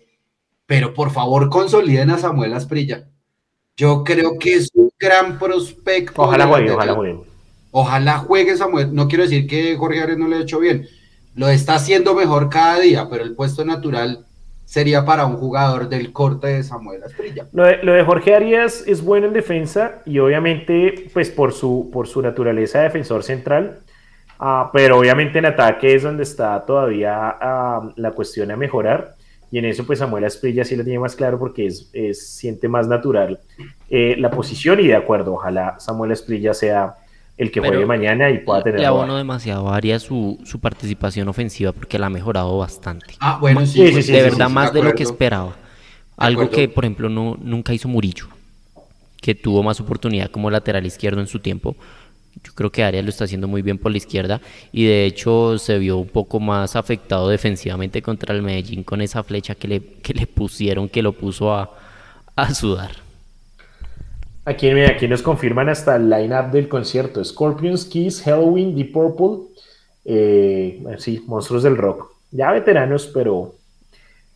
pero por favor consoliden a Samuel Asprilla. Yo creo que es un gran prospecto. Ojalá juegue, ojalá juegue. Ojalá juegue Samuel. No quiero decir que Jorge Arias no le ha hecho bien. Lo está haciendo mejor cada día, pero el puesto natural sería para un jugador del corte de Samuel Asprilla. Lo de, Jorge Arias es bueno en defensa y obviamente, pues por su, por su naturaleza de defensor central, ah, pero obviamente en ataque es donde está todavía ah, la cuestión a mejorar. Y en eso, pues Samuel Asprilla sí lo tiene más claro porque es, siente más natural eh, la posición y de acuerdo, ojalá Samuel Asprilla sea el que juegue mañana y pueda tener. Le abono demasiado a su, su participación ofensiva porque la ha mejorado bastante. Ah, bueno, sí. sí, sí de verdad, más de, lo que esperaba. Algo que, por ejemplo, no, nunca hizo Murillo, que tuvo más oportunidad como lateral izquierdo en su tiempo. Yo creo que Arias lo está haciendo muy bien por la izquierda y de hecho se vio un poco más afectado defensivamente contra el Medellín con esa flecha que le, que le pusieron, que lo puso a, a sudar. Aquí, aquí nos confirman hasta el line-up del concierto. Scorpions, Kiss, Halloween, Deep Purple. Eh, sí, monstruos del rock. Ya veteranos, pero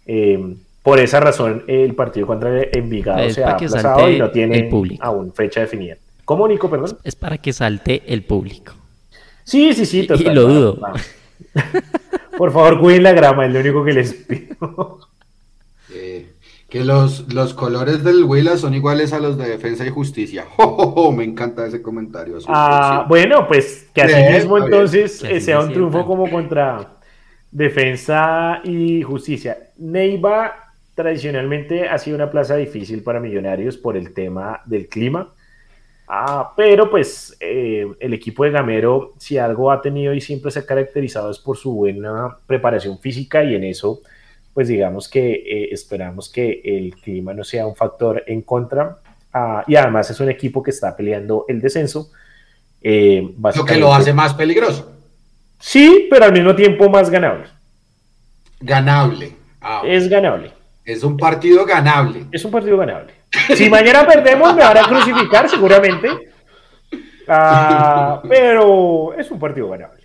eh, por esa razón el partido contra Envigado se ha aplazado y no tiene aún fecha definida. ¿Cómo, Nico, perdón? Es para que salte el público. Sí, sí, sí. y lo dudo. Por favor, cuiden la grama, es lo único que les pido. que los, los colores del Huila son iguales a los de Defensa y Justicia. me encanta ese comentario. Ah, bueno, pues que así mismo entonces eh, sea un triunfo como contra Defensa y Justicia. Neiva tradicionalmente ha sido una plaza difícil para Millonarios por el tema del clima. Ah, pero pues eh, el equipo de Gamero, si algo ha tenido y siempre se ha caracterizado es por su buena preparación física y en eso pues digamos que eh, esperamos que el clima no sea un factor en contra. Ah, y además es un equipo que está peleando el descenso. Eh, lo que lo hace más peligroso. Sí, pero al mismo tiempo más ganable. Ganable. Ah, es ganable. Es un partido ganable. Es un partido ganable. Si mañana perdemos, me van a crucificar seguramente. Ah, pero es un partido ganable.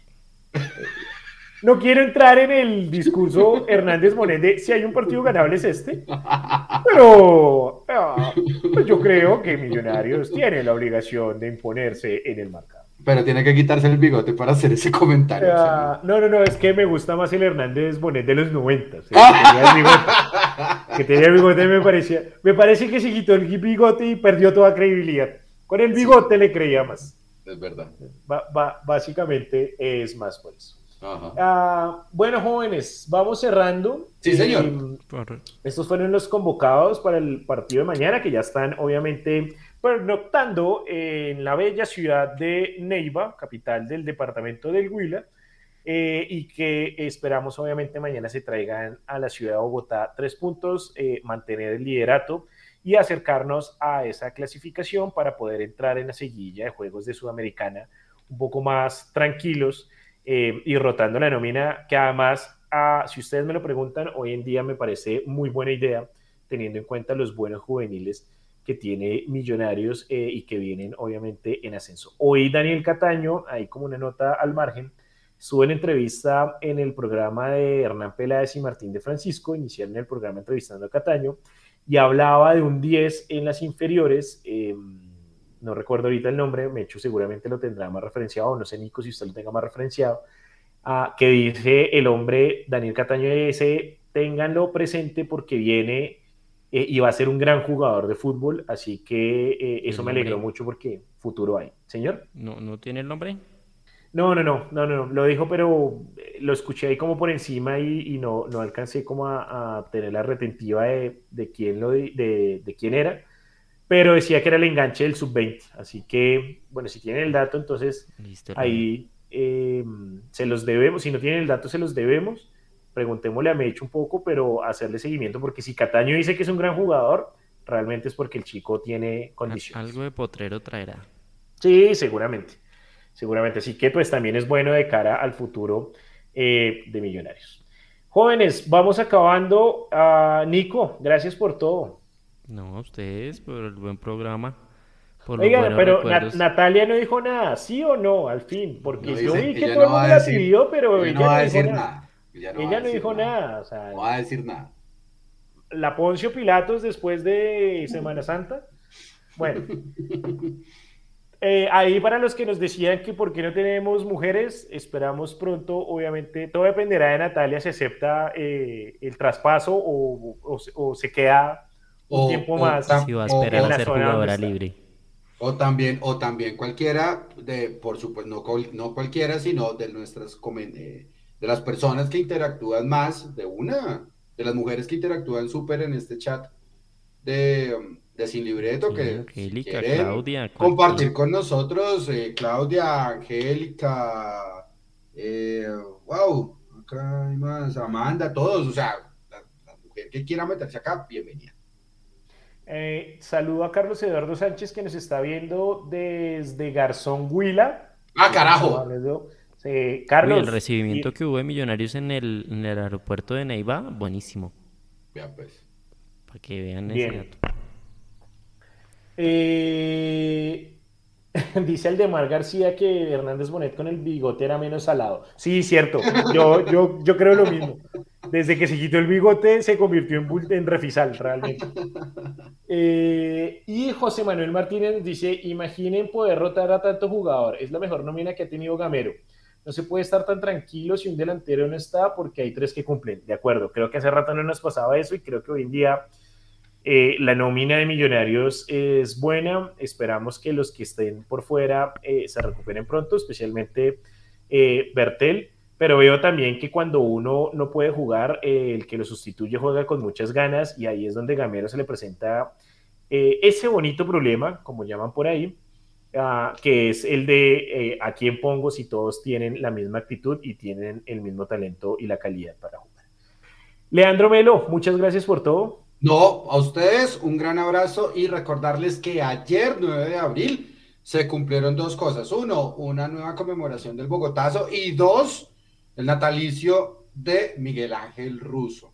No quiero entrar en el discurso Hernández Monet si hay un partido ganable es este, pero ah, pues yo creo que Millonarios tiene la obligación de imponerse en el mercado. Pero tiene que quitarse el bigote para hacer ese comentario. Ah, no, no, no, es que me gusta más el Hernández Bonet de los 90. Que tenía el bigote, me parecía. Me parece que se quitó el bigote y perdió toda credibilidad. Con el bigote le creía más. Es verdad. básicamente es más por eso. Ah, bueno, jóvenes, vamos cerrando. Sí, señor. estos fueron los convocados para el partido de mañana, que ya están obviamente pernoctando en la bella ciudad de Neiva, capital del departamento del Huila, eh, y que esperamos obviamente mañana se traigan a la ciudad de Bogotá tres puntos, eh, mantener el liderato y acercarnos a esa clasificación para poder entrar en la seguilla de juegos de Sudamericana un poco más tranquilos eh, y rotando la nómina, que además, ah, si ustedes me lo preguntan, hoy en día me parece muy buena idea, teniendo en cuenta los buenos juveniles que tiene Millonarios eh, y que vienen obviamente en ascenso. Hoy Daniel Cataño, ahí como una nota al margen, estuvo en entrevista en el programa de Hernán Peláez y Martín de Francisco, iniciaron el programa entrevistando a Cataño, y hablaba de un 10 en las inferiores. Eh, no recuerdo ahorita el nombre, Mecho seguramente lo tendrá más referenciado, no sé Nico si usted lo tenga más referenciado, ah, que dice el hombre Daniel Cataño ese, ténganlo presente porque viene eh, y va a ser un gran jugador de fútbol, así que eh, eso me alegró mucho porque futuro hay. Señor. ¿No, no tiene el nombre? No, no, no, no, no, lo dijo, pero eh, lo escuché ahí como por encima y, no, no alcancé como a, tener la retentiva de, quién lo, de, de quién era pero decía que era el enganche del sub-20. Así que, bueno, si tienen el dato, entonces ahí eh, se los debemos. Si no tienen el dato, se los debemos. Preguntémosle a Mecho un poco, pero hacerle seguimiento, porque si Cataño dice que es un gran jugador, realmente es porque el chico tiene condiciones. Algo de potrero traerá. Sí, seguramente. Seguramente. Así que pues también es bueno de cara al futuro eh, de Millonarios. Jóvenes, vamos acabando. Ah, Nico, gracias por todo. No, ustedes por el buen programa. Oiga, pero Natalia no dijo nada, ¿sí o no? Al fin, porque yo vi que todo el mundo la pidió, pero ella, no, dijo nada. Ella no, dijo nada. no va a decir nada. La Poncio Pilatos después de Semana Santa. Bueno. Eh, ahí para los que nos decían que por qué no tenemos mujeres, esperamos pronto, obviamente, todo dependerá de Natalia si acepta eh, el traspaso o, se queda un tiempo más. Si va a esperar a ser jugadora libre. O también, o también cualquiera, de, por supuesto, no, no cualquiera, sino de nuestras eh, de las personas que interactúan más, de una, de las mujeres que interactúan súper en este chat de, de Sin Libreto, que Angélica, Claudia, compartir con nosotros, eh, Claudia, Angélica, eh, wow, acá hay más, Amanda, todos, o sea, la, mujer que quiera meterse acá, bienvenida. Eh, saludo a Carlos Eduardo Sánchez que nos está viendo desde Garzón Huila. Ah, carajo. Carlos. el recibimiento que hubo de Millonarios en el, en el aeropuerto de Neiva, buenísimo. Ya pues. Para que vean ese dato. Eh, dice Aldemar García que Hernández Bonet con el bigote era menos salado. Sí, cierto. Yo, yo, yo creo lo mismo. Desde que se quitó el bigote se convirtió en, en refisal, realmente. Eh, y José Manuel Martínez dice, imaginen poder rotar a tanto jugador. Es la mejor nómina que ha tenido Gamero. No se puede estar tan tranquilo si un delantero no está porque hay tres que cumplen. De acuerdo, creo que hace rato no nos pasaba eso y creo que hoy en día eh, la nómina de millonarios es buena. Esperamos que los que estén por fuera eh, se recuperen pronto, especialmente eh, Bertel. Pero veo también que cuando uno no puede jugar, el que lo sustituye juega con muchas ganas y ahí es donde Gamero se le presenta ese bonito problema, como llaman por ahí, ah, que es el de a quién pongo si todos tienen la misma actitud y tienen el mismo talento y la calidad para jugar. Leandro Melo, muchas gracias por todo. No, a ustedes un gran abrazo y recordarles que ayer, 9 de abril, se cumplieron dos cosas. Uno, una nueva conmemoración del Bogotazo y dos, el natalicio de Miguel Ángel Russo.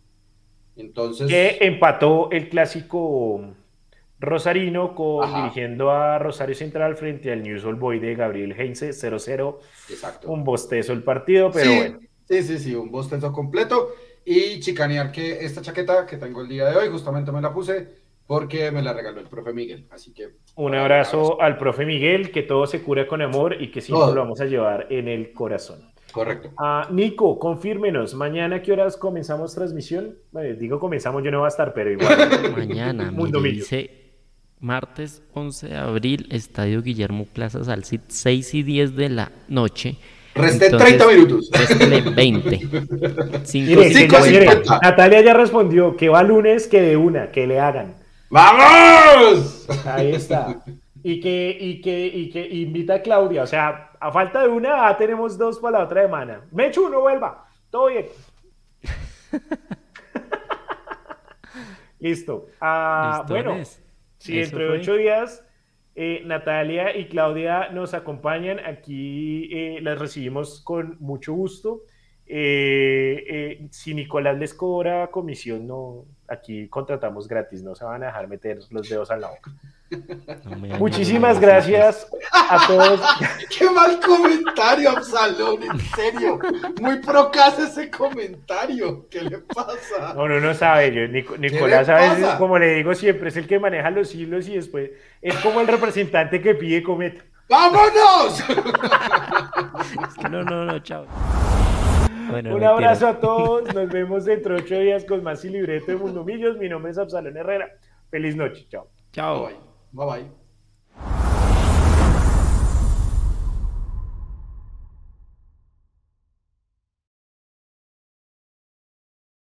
Entonces. Que empató el clásico Rosarino con, dirigiendo a Rosario Central frente al News All Boy de Gabriel Heinze 0-0. Exacto. Un bostezo el partido, pero bueno. Sí, sí, sí, un bostezo completo y chicanear que esta chaqueta que tengo el día de hoy, justamente me la puse porque me la regaló el profe Miguel. Así que. Un abrazo al profe Miguel, que todo se cura con amor y que siempre lo vamos a llevar en el corazón. Correcto. Ah, Nico, confírmenos, mañana qué horas comenzamos transmisión? digo comenzamos, yo no voy a estar, pero igual. mañana, mire, dice martes 11 de abril, Estadio Guillermo Plaza Salcid, 6 y 10 de la noche. Resté 30 minutos. Réstele 20. 5, Natalia ya respondió que va lunes, que de una, que le hagan. ¡Vamos! Ahí está. Y que, y que, y que invita a Claudia. O sea, a falta de una, tenemos dos para la otra semana. Mechu, no vuelva. Todo bien. Listo. Ah, bueno, si dentro de ocho días eh, Natalia y Claudia nos acompañan. Aquí eh, las recibimos con mucho gusto. Eh, si Nicolás les cobra comisión, no, aquí contratamos gratis, no se van a dejar meter los dedos al la boca. Muchísimas gracias a todos. Qué mal comentario, Absalón, en serio. Muy procas ese comentario. ¿Qué le pasa? No, no, no sabe. Yo, Nicolás, a veces, como le digo siempre, es el que maneja los hilos y después es como el representante que pide cometa. ¡Vámonos! no, no, no, chao. Un abrazo a todos. Nos vemos dentro de ocho días con más y libreto de Mundo Millos. Mi nombre es Absalón Herrera. Feliz noche. Chao. Chao. Bye bye.